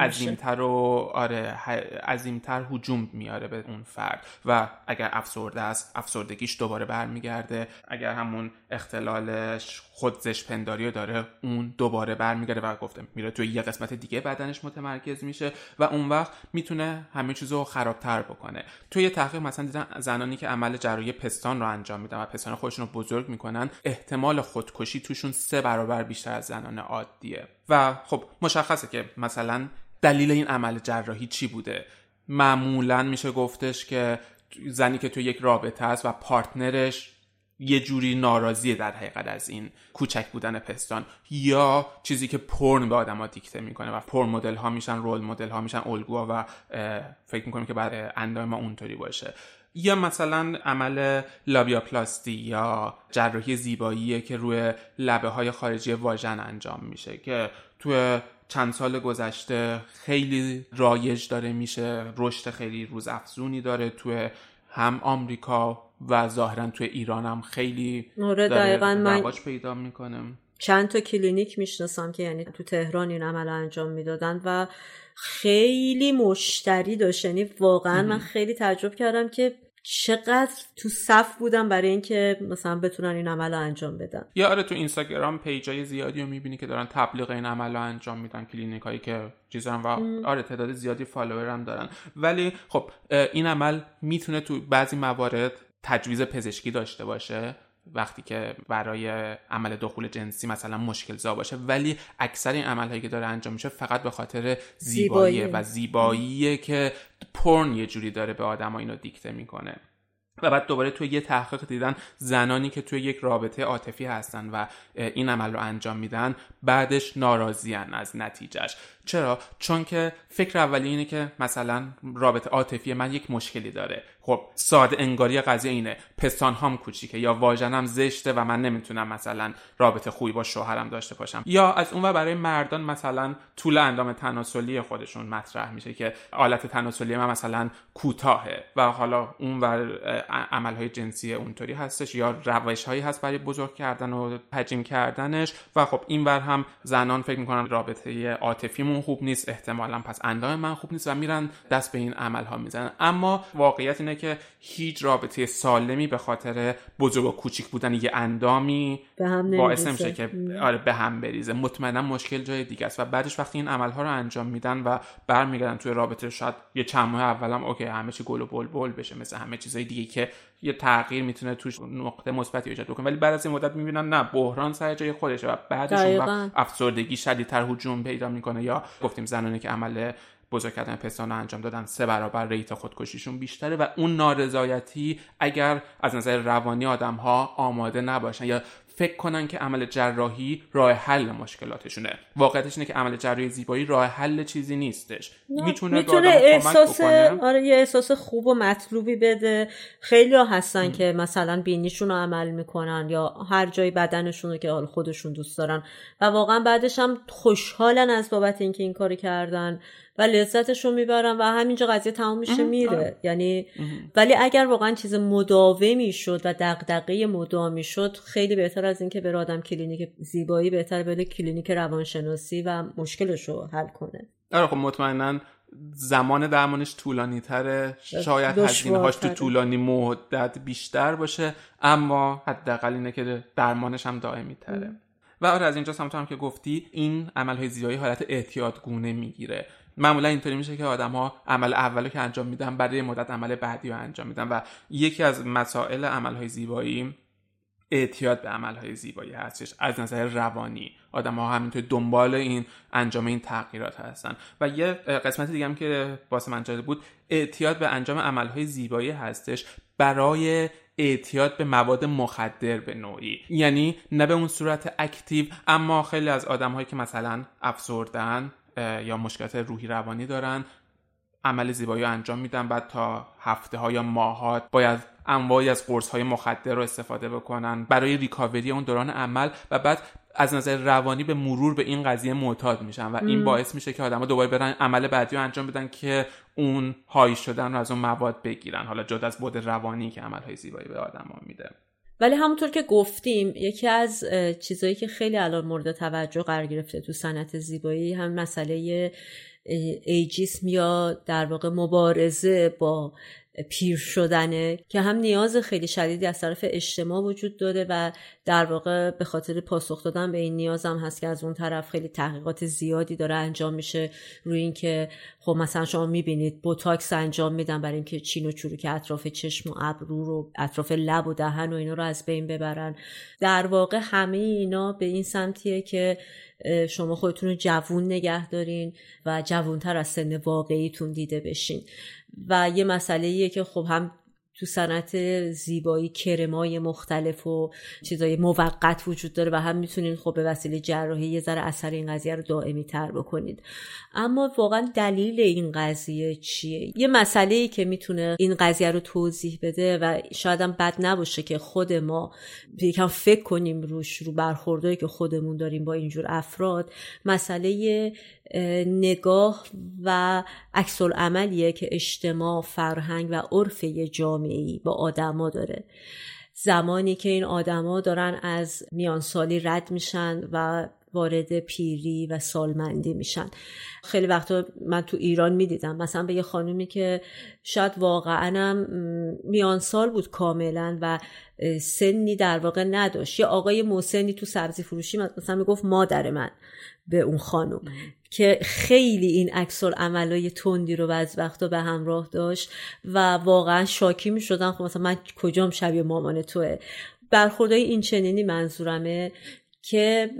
عظیمتر و آره عظیمتر هجوم میاره به اون فرد. و اگر افسرده است افسردگیش دوباره برمیگرده. اگر همون اختلالش خودزش پنداری رو داره اون دوباره برمیگرده و گفتم میره توی یه قسمت دیگه بدنش متمرکز میشه. و اون وقت می‌تونه همه چیزو خرابتر بکنه. توی یه تحقیق مثلا دیدن زنانی که عمل جراحی پستان رو انجام میدن و پستان خودشون رو بزرگ می‌کنن احتمال خودکشی توشون سه برابر بیشتر از زنان عادیه. و خب مشخصه که مثلا دلیل این عمل جراحی چی بوده؟ معمولا میشه گفتش که زنی که تو یک رابطه است و پارتنرش یه جوری ناراضیه در حقیقت از این کوچک بودن پستان. یا چیزی که پرن به آدما دیکته می‌کنه و پرن مدل ها میشن رول مدل ها میشن الگوها و فکر می‌کنیم که بعد اندام ما اونطوری باشه. یا مثلا عمل لابیاپلاستی یا جراحی زیبایی که روی لبه های خارجی واژن انجام میشه که توی چند سال گذشته خیلی رایج داره میشه رشد خیلی روز افزونی داره توی هم آمریکا و ظاهرا توی ایران هم خیلی آره دقیقا من پیدا می‌کنه. چند تا کلینیک می‌شناسم که یعنی تو تهران این عمل انجام می‌دادن و خیلی مشتری داشت. یعنی واقعا من خیلی تعجب کردم که چقدر تو صف بودم برای اینکه مثلا بتونن این عمل رو انجام بدن. یا آره تو اینستاگرام پیجای زیادی رو می‌بینی که دارن تبلیغ این عمل رو انجام میدن کلینیک هایی که چیزا و آره تعداد زیادی فالوور هم دارن. ولی خب این عمل می‌تونه تو بعضی موارد تجویز پزشکی داشته باشه. وقتی که برای عمل دخول جنسی مثلا مشکل زا باشه ولی اکثر این عمل هایی که داره انجام میشه فقط به خاطر زیباییه و زیباییه که پرن یه جوری داره به آدم اینو دیکته می‌کنه. و بعد دوباره توی یه تحقیق دیدن زنانی که توی یک رابطه عاطفی هستن و این عمل رو انجام میدن بعدش ناراضیان از نتیجهش چرا؟ چون که فکر اولی اینه که مثلا رابطه عاطفی من یک مشکلی داره. خب ساده انگاری قضیه اینه. پستان هم کوچیکه یا واژنم زشته و من نمی‌تونم مثلا رابطه خوبی با شوهرم داشته باشم. یا از اون و برای مردان مثلا طول اندام تناسلی خودشون مطرح میشه که آلت تناسلی من مثلا کوتاهه و حالا اون ور عملهای جنسی اونطوری هستش یا روش هایی هست برای بزرگ کردن و حجیم کردنش. و خب این ور هم زنان فکر می‌کنن رابطه عاطفیمون خوب نیست احتمالا پس اندام من خوب نیست و میرن دست به این عمل ها می‌زنن. اما واقعیت اینه که هیچ رابطه سالمی به خاطر بزرگ و کوچیک بودن یه اندامی باعث نمیشه که آره به هم بریزه. مطمئنا مشکل جای دیگه است و بعدش وقتی این عمل ها رو انجام میدن و برمیگردن توی رابطه شاید یه چند ماه اولم اوکی همه چی گل و بل بل بشه مثل همه چیزای دیگه که یه تغییر می‌تونه توش نقطه مثبتی ایجاد بکنه. ولی بعد از این مدت می‌بینن نه بحران سر جای خودشه و بعدش افسردگی شدیدتر هجوم پیدا می‌کنه. یا گفتیم زنانی که عمل بزرگ کردن پستان انجام دادن سه برابر ریت خودکشیشون بیشتره و اون نارضایتی اگر از نظر روانی آدم ها آماده نباشن یا فکر کنن که عمل جراحی راه حل مشکلاتشونه. واقعیتش اینه که عمل جراحی زیبایی راه حل چیزی نیستش. می‌تونه, می‌تونه احساس آره یه احساس خوب و مطلوبی بده. خیلی ها هستن که مثلا بینیشون رو عمل می‌کنن یا هر جای بدنشون رو که حال خودشون دوست دارن. و واقعا بعدش هم خوشحالن از بابت اینکه این کاری کردن. و لذتش رو می‌برن و همینجا قضیه تمام میشه میره. آره. یعنی ولی اگر واقعا چیز مداومی شد و دغدغه مداومی شد خیلی بهتر از اینکه بره آدم کلینیک زیبایی بهتر بره کلینیک روانشناسی و مشکلش رو حل کنه. آره خب مطمئنا زمان درمانش طولانی تره شاید هزینه هاش تو طولانی مدت بیشتر باشه اما حداقل اینه که درمانش هم دائمی تره و آره از اینجا هم که گفتی این عمل های زیبایی حالت احتیاط گونه می‌گیره. معمولا اینطوری میشه که آدم ها عمل اولو که انجام میدن برای مدت عمل بعدی رو انجام میدن و یکی از مسائل عمل های زیبایی اعتیاد به عمل های زیبایی هستش از نظر روانی. آدم ها همینطور دنبال این انجام این تغییرات هستن. و یه قسمت دیگه هم که واسه من جالب بود اعتیاد به انجام عمل های زیبایی هستش برای اعتیاد به مواد مخدر به نوعی. یعنی نه به اون صورت اکتیو اما خیلی از آدم هایی که مثلا افسردن یا مشکلات روحی روانی دارن عمل زیبایی انجام میدن بعد تا هفته ها یا ماهات باید انواعی از قرص های مخدر رو استفاده بکنن برای ریکاوری اون دوران عمل و بعد از نظر روانی به مرور به این قضیه معتاد میشن و این باعث میشه که آدما دوباره برن عمل بعدی رو انجام بدن که اون های شدن رو از اون مواد بگیرن. حالا جدا از بود روانی که عمل های زیبایی به آدما میده. ولی همونطور که گفتیم یکی از چیزهایی که خیلی الان مورد توجه قرار گرفته تو صنعت زیبایی هم مسئله ایجیسم یا در واقع مبارزه با پیر شدنه که هم نیاز خیلی شدیدی از طرف اجتماع وجود داره و در واقع به خاطر پاسخ دادن به این نیاز هم هست که از اون طرف خیلی تحقیقات زیادی داره انجام میشه روی اینکه خب مثلا شما می‌بینید بوتاکس انجام میدن برای اینکه چین و چروک اطراف چشم و ابرو رو اطراف لب و دهن و اینا رو از بین ببرن. در واقع همه اینا به این سمتیه که شما خودتون رو جوون نگه دارین و جوونتر از سن واقعیتون دیده بشین. و یه مسئله که خب هم تو صنعت زیبایی کرمای مختلف و چیزای موقت وجود داره و هم می‌تونین خب به وسیله جراحی یه ذره اثر این قضیه رو دائمی تر بکنید. اما واقعا دلیل این قضیه چیه؟ یه مسئله ای که می‌تونه این قضیه رو توضیح بده و شاید هم بد نباشه که خود ما یکم فکر کنیم روش رو برخوردهایی که خودمون داریم با اینجور افراد مسئله نگاه و عکس عملیه که اجتماع فرهنگ و عرف جامعه با آدما داره. زمانی که این آدما دارن از میانسالی رد میشن و وارد پیری و سالمندی میشن. خیلی وقتا من تو ایران می‌دیدم. مثلا به یه خانومی که شاید واقعا میان سال بود کاملا و سنی در واقع نداشت. یه آقای موسنی تو سبزی فروشی مثلا می‌گفت مادر من به اون خانم. که خیلی این عکس عملای تندی رو بعض وقتا به همراه داشت و واقعا شاکی می شدن خب مثلا من کجام شبیه مامان توه؟ برخوردهای این چنینی منظورمه که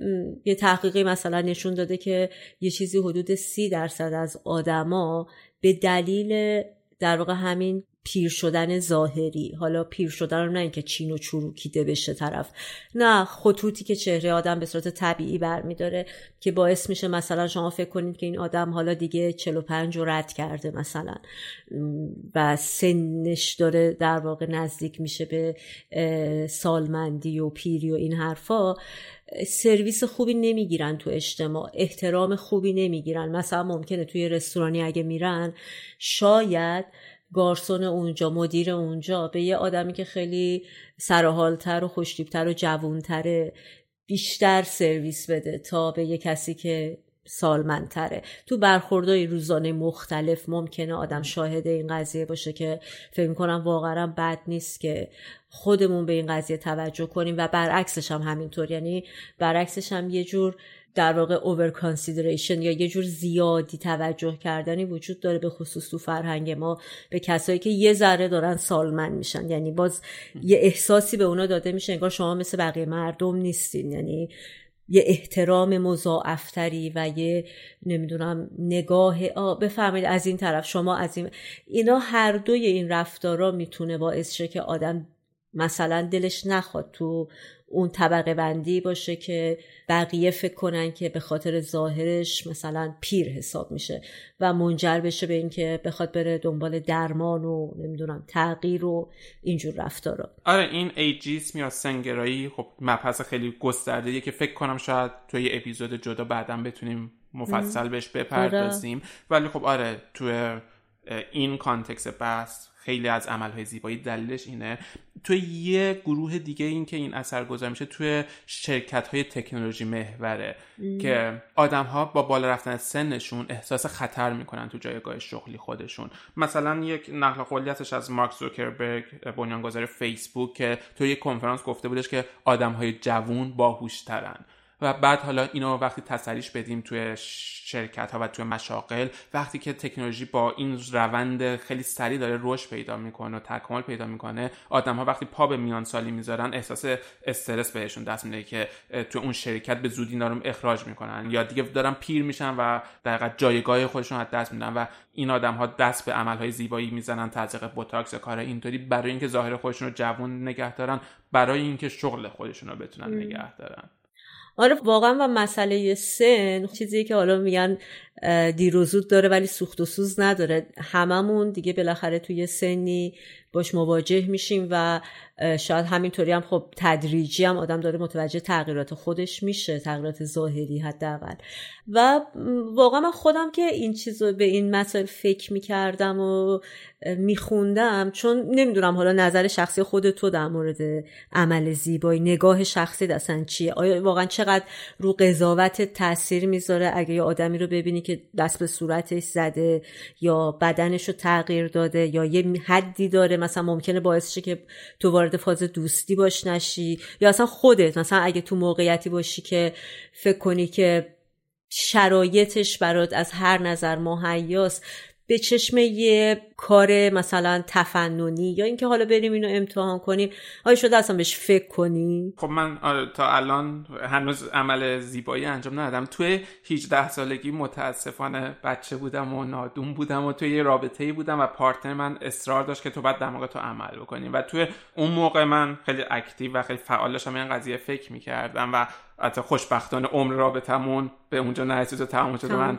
یه تحقیقی مثلا نشون داده که یه چیزی حدود سی درصد از آدما به دلیل در واقع همین پیر شدن ظاهری. حالا پیر شدن رو نه اینکه چین و چروکیده بشه طرف. نه خطوطی که چهره آدم به صورت طبیعی برمیداره که باعث میشه مثلا شما فکر کنید که این آدم حالا دیگه 45 رو رد کرده مثلا. و سنش داره در واقع نزدیک میشه به سالمندی و پیری و این حرفا. سرویس خوبی نمی‌گیرن تو اجتماع. احترام خوبی نمی‌گیرن. مثلا ممکنه توی رستورانی اگه میرن شاید گارسون اونجا مدیر اونجا به یه آدمی که خیلی سرحالتر و خوشتیبتر و جوونتره بیشتر سرویس بده تا به یه کسی که سالمندتره. تو برخوردهای روزانه مختلف ممکنه آدم شاهد این قضیه باشه که فکر کنم واقعا بد نیست که خودمون به این قضیه توجه کنیم و برعکسش هم همینطور. یعنی برعکسش هم یه جور در واقع اوور یا یه جور زیادی توجه کردنی وجود داره به خصوص تو فرهنگ ما به کسایی که یه ذره دارن سالمند میشن. یعنی باز یه احساسی به اونا داده میشه انگار شما مثل بقیه مردم نیستین. یعنی یه احترام مضاعفتری و یه نمی‌دونم نگاه بفهمید از این طرف شما از این اینا هر دوی این رفتارا می‌تونه باعث شه که آدم مثلا دلش نخواد تو اون طبقه بندی باشه که بقیه فکر کنن که به خاطر ظاهرش مثلا پیر حساب میشه و منجر بشه به اینکه بخواد بره دنبال درمان و نمی‌دونم تغییر و اینجور رفتارا. آره این ایجیسم یا سنگرایی خب مبحث خیلی گسترده که فکر کنم شاید توی اپیزود جدا بعدا بتونیم مفصل بهش بپردازیم. آره. ولی خب آره توی این کانتکس بحث خیلی از عملهای زیبایی. دلیلش اینه توی یه گروه دیگه این که این اثر گذار میشه توی شرکت های تکنولوژی محوره که آدم ها با بالا رفتن سنشون احساس خطر می‌کنن تو جایگاه شغلی خودشون. مثلا یک نقل قولی از مارک زوکربرگ بنیانگذار فیسبوک که توی یک کنفرانس گفته بودش که آدم های جوون باهوشترن. و بعد حالا اینو وقتی تسریش بدیم توی شرکت ها و توی مشاقل وقتی که تکنولوژی با این روند خیلی سریع داره رشد پیدا می‌کنه و تکامل پیدا می‌کنه آدم ها وقتی پا به میان سالی می‌ذارن احساس استرس بهشون دست میده که تو اون شرکت به زودی اینا رو اخراج می‌کنن یا دیگه دارن پیر میشن و در جایگاه خودشون از دست میدن و این آدم ها دست به عمل های زیبایی می‌زنن تزریق بوتاکس کار اینطوری برای اینکه ظاهر خودشون رو جوون نگه دارن برای اینکه شغل خودشون رو بتونن نگه دارن. آره واقعا و مسئله سن چیزی که حالا میگن دیر و داره ولی سوخت و سوز نداره. هممون دیگه بالاخره توی سنی باش مواجه میشیم و شاید همینطوری هم خب تدریجی هم آدم داره متوجه تغییرات خودش میشه تغییرات ظاهری حداقل. و واقعا من خودم که این چیز رو به این مسائل فکر می‌کردم و میخوندم چون نمی‌دونم حالا نظر شخصی خود تو در مورد عمل زیبایی نگاه شخصی اصلا چیه؟ آیا واقعا چقدر رو قضاوت تاثیر می‌ذاره؟ اگه یه آدمی رو ببینی دست به صورتش زده یا بدنش رو تغییر داده یا یه حدی داره مثلا ممکنه باعث شه که تو وارد فاز دوستی باش نشی یا اصلا خودت مثلا اگه تو موقعیتی باشی که فکر کنی که شرایطش برات از هر نظر مهیاست به چشم یه کار مثلا تفننی یا اینکه حالا بریم اینو امتحان کنیم. آیا شده اصلا بهش فکر کنی؟ خب من آره، تا الان هنوز عمل زیبایی انجام ندادم. توی 18 سالگی متاسفانه بچه بودم و نادون بودم و توی یه رابطه ای بودم و پارتنر من اصرار داشت که تو بعد دماغ تو عمل بکنیم. و توی اون موقع من خیلی اکتیو و خیلی فعال داشتم این قضیه فکر می‌کردم و حتی خوشبختانه عمر رابطمون به اونجا نرسید و تمام شده من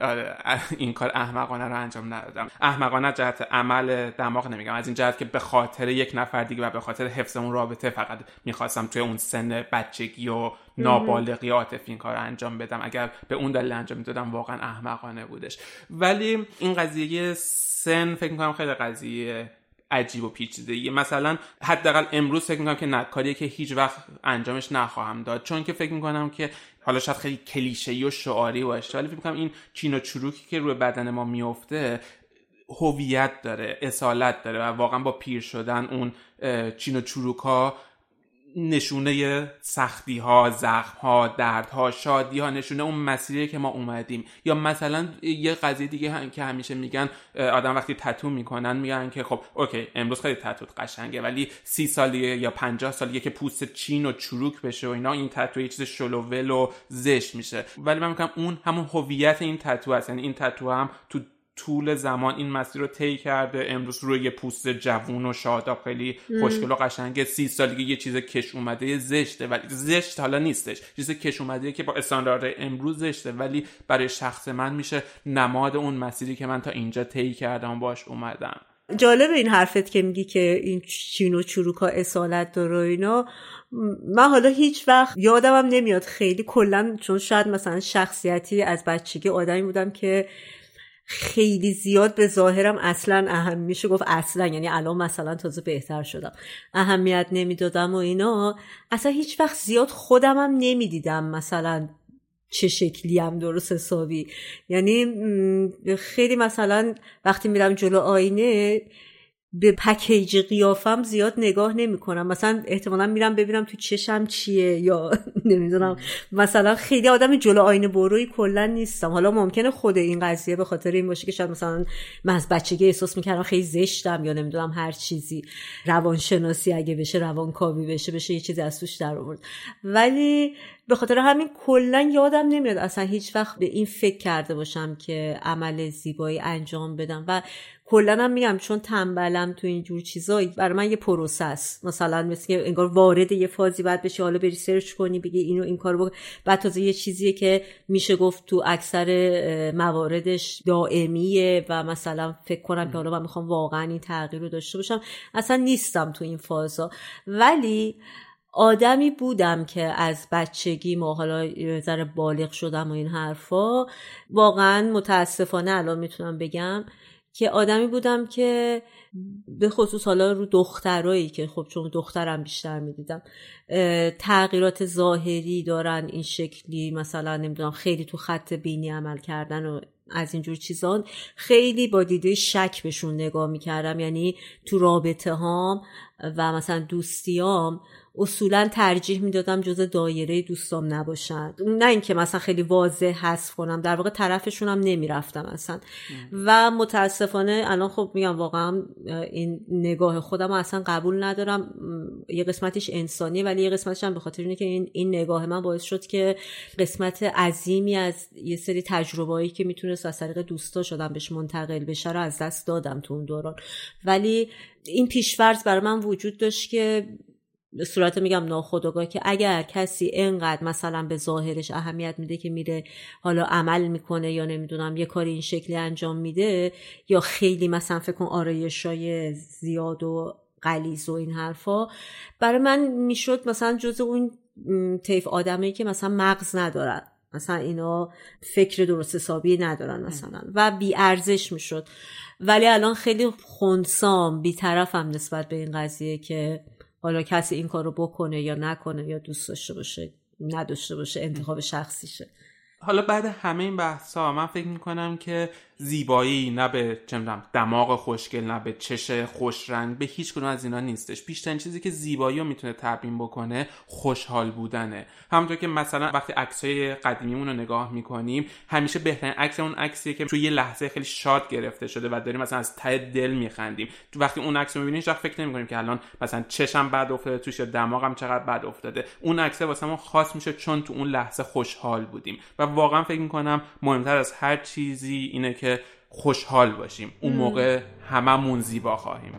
آره، این کار احمقانه رو انجام ندادم. احمقانه جهت عمل دماغ نمیگم. از این جهت که به خاطر یک نفر دیگه و به خاطر حفظ اون رابطه فقط می‌خواستم توی اون سن بچگی و نابالغی عاطفی این کار انجام بدم. اگر به اون دلیل انجام می‌دادم واقعا احمقانه بودش. ولی این قضیه سن فکر می‌کنم خیلی قضیه عجیب و پیچیده مثلا حداقل امروز فکر می‌کنم که نه کاریه که هیچ وقت انجامش نخواهم داد. چون که فکر می‌کنم که حالا شاید خیلی کلیشه و شعاری باشه. ولی فکر می‌کنم این چین و چروکی که روی بدن ما میفته هویت داره اصالت داره و واقعا با پیر شدن اون چین و چروک ها نشونه سختی ها زخم ها درد ها شادی ها نشونه اون مسیری که ما اومدیم. یا مثلا یه قضیه دیگه که همیشه میگن آدم وقتی تتو می‌کنن میگن که خب okay امروز خیلی تتو قشنگه ولی سی سال دیگه یا پنجاه سال دیگه که پوست چین و چروک بشه و اینا این تتو یه چیز شل و ول و زشت میشه. ولی من میگم اون همون هویت این تتو هست. یعنی این تتو هم تو طول زمان این مسیر رو طی کرده. امروز روی یه پوست جوون و شاداب خیلی خوشگل و قشنگه. سی سالگی یه چیز کش اومده زشته. ولی زشت حالا نیستش. چیز کش اومده که با استاندارد امروز زشته. ولی برای شخص من میشه نماد اون مسیری که من تا اینجا طی کردم باش اومدم. جالب این حرفت که میگی که این چین و چروکا اصالت داره اینا. من حالا هیچ وقت یادمم نمیاد خیلی کلا چون شاید مثلا شخصیتی از بچگی آدمی بودم که خیلی زیاد به ظاهرم اصلا اهم میشه گفت اصلا یعنی الان مثلا تازه بهتر شدم. اهمیت نمی‌دادم و اینا. اصلا هیچ وقت زیاد خودمم نمی‌دیدم مثلا چه شکلی هم درست حسابی. یعنی خیلی مثلا وقتی میرم جلو آینه به پکیج قیافم زیاد نگاه نمی‌کنم. مثلا احتمالا میرم ببینم تو چشم چیه یا نمی‌دونم. مثلا خیلی آدم جلو آینه بروی کلا نیستم. حالا ممکنه خود این قضیه به خاطر این باشه که شاید مثلا من از بچگی احساس می‌کردم خیلی زشتم یا نمی‌دونم هر چیزی. روانشناسی اگه بشه روانکاوی بشه بشه یه چیزی از توش در آورد. ولی به خاطر همین کلا یادم نمیاد اصلا هیچ وقت به این فکر کرده باشم که عمل زیبایی انجام بدم. و کلا هم میگم چون تنبلم تو این جور چیزایی برای من یه پروسه است. مثلا مثل که انگار وارد یه فازی بعد بشی حالا بری سرچ کنی بگی اینو این کارو بکن. بعد تازه یه چیزیه که میشه گفت تو اکثر مواردش دائمیه و مثلا فکر کنم که حالا من می‌خوام واقعا این تغییر رو داشته باشم. اصلا نیستم تو این فازا. ولی آدمی بودم که از بچگی ما حالا ذره بالغ شدم و این حرفا واقعا متاسفانه الان می‌تونم بگم که آدمی بودم که به خصوص حالا رو دخترایی که خب چون دخترم بیشتر می‌دیدم تغییرات ظاهری دارن این شکلی. مثلا نمی‌دونم خیلی تو خط بینی عمل کردن و از اینجور چیزان خیلی با دیده شک بهشون نگاه می‌کردم. یعنی تو رابطه هام و مثلا دوستیام اصولا ترجیح می‌دادم جز دایره دوستام نباشن نه اینکه مثلا خیلی واضح حذف کنم در واقع طرفشون هم نمی‌رفتم اصلا و متاسفانه الان خب میگم واقعا این نگاه خودم اصلا قبول ندارم. یه قسمتش انسانیه ولی یه قسمتش هم به خاطر اینه که این, این نگاه من باعث شد که قسمت عظیمی از یه سری تجربهایی که می‌تونست از طریق دوستا شدم بهش منتقل بشه رو از دست دادم تو اون دوران. ولی این پیشورز برای من وجود داشت که به صورت میگم ناخودآگاه که اگر کسی انقدر مثلا به ظاهرش اهمیت میده که میره حالا عمل می‌کنه یا نمی‌دونم یه کاری این شکلی انجام میده یا خیلی مثلا فکر کن آرایشای زیاد و قلیز و این حرفا برای من می‌شد مثلا جز اون طیف آدمی که مثلا مغز ندارن مثلا اینا فکر درست حسابی ندارن مثلا و بی ارزش می‌شد. ولی الان خیلی خونسام بیطرفم نسبت به این قضیه که حالا کسی این کارو بکنه یا نکنه یا دوست داشته باشه نداشته باشه انتخاب شخصیشه. حالا بعد همه این بحث ها من فکر می‌کنم که زیبایی نه به دماغ خوشگل نه به چش خوش رنگ به هیچ کدوم از اینا نیستش. بیشترین چیزی که زیبایی رو می‌تونه تبیین بکنه خوشحال بودنه. همونطور که مثلا وقتی عکسای قدیمیمون رو نگاه می‌کنیم همیشه بهترین عکس اون عکسیه که توی یه لحظه خیلی شاد گرفته شده و داریم مثلا از ته دل میخندیم. تو وقتی اون عکس رو می‌بینیم هیچ فکر نمی‌کنیم که الان مثلا چشم بد افتاده توش یا دماغم چقدر بد افتاده. اون عکس واسه خاص میشه چون تو اون لحظه خوشحال بودیم. و واقعا فکر می‌کنم مهمتر از هر چیزی اینه که خوشحال باشیم. اون موقع هممون زیبا خواهیم.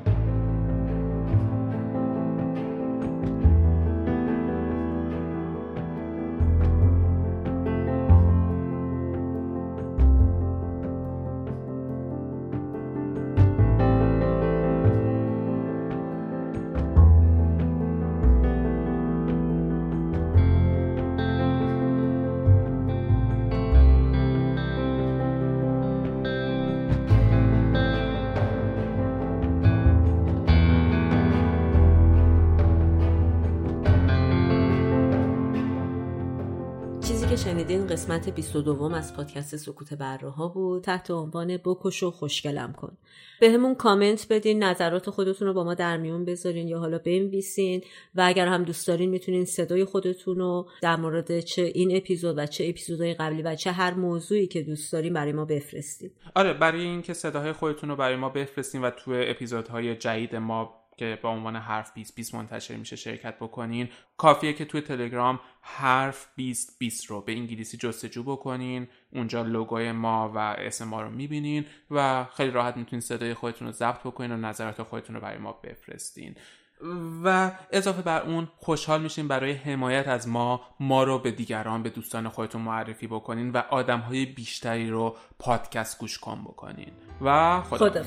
قسمت 22 از پادکست سکوت بره ها بود. تحت عنوان بکش و خوشگلم کن. به همون کامنت بدین نظرات خودتون رو با ما در میون بذارین یا حالا بنویسین. و اگر هم دوست دارین می‌تونین صدای خودتون رو در مورد چه این اپیزود و چه اپیزودهای قبلی و چه هر موضوعی که دوست دارین برای ما بفرستین. آره برای اینکه صداهای خودتون رو برای ما بفرستین و تو اپیزودهای جدید ما که با عنوان حرف 20 20 منتشر میشه شرکت بکنین. کافیه که توی تلگرام حرف 20 20 رو به انگلیسی جستجو بکنین. اونجا لوگوی ما و اسم ما رو می‌بینین و خیلی راحت می‌تونین صدای خودتون رو ضبط بکنین و نظرات خودتون رو برای ما بفرستین. و اضافه بر اون خوشحال میشیم برای حمایت از ما ما رو به دیگران به دوستان خودتون معرفی بکنین و آدم های بیشتری رو پادکست گوش کن بکنین. و خدا,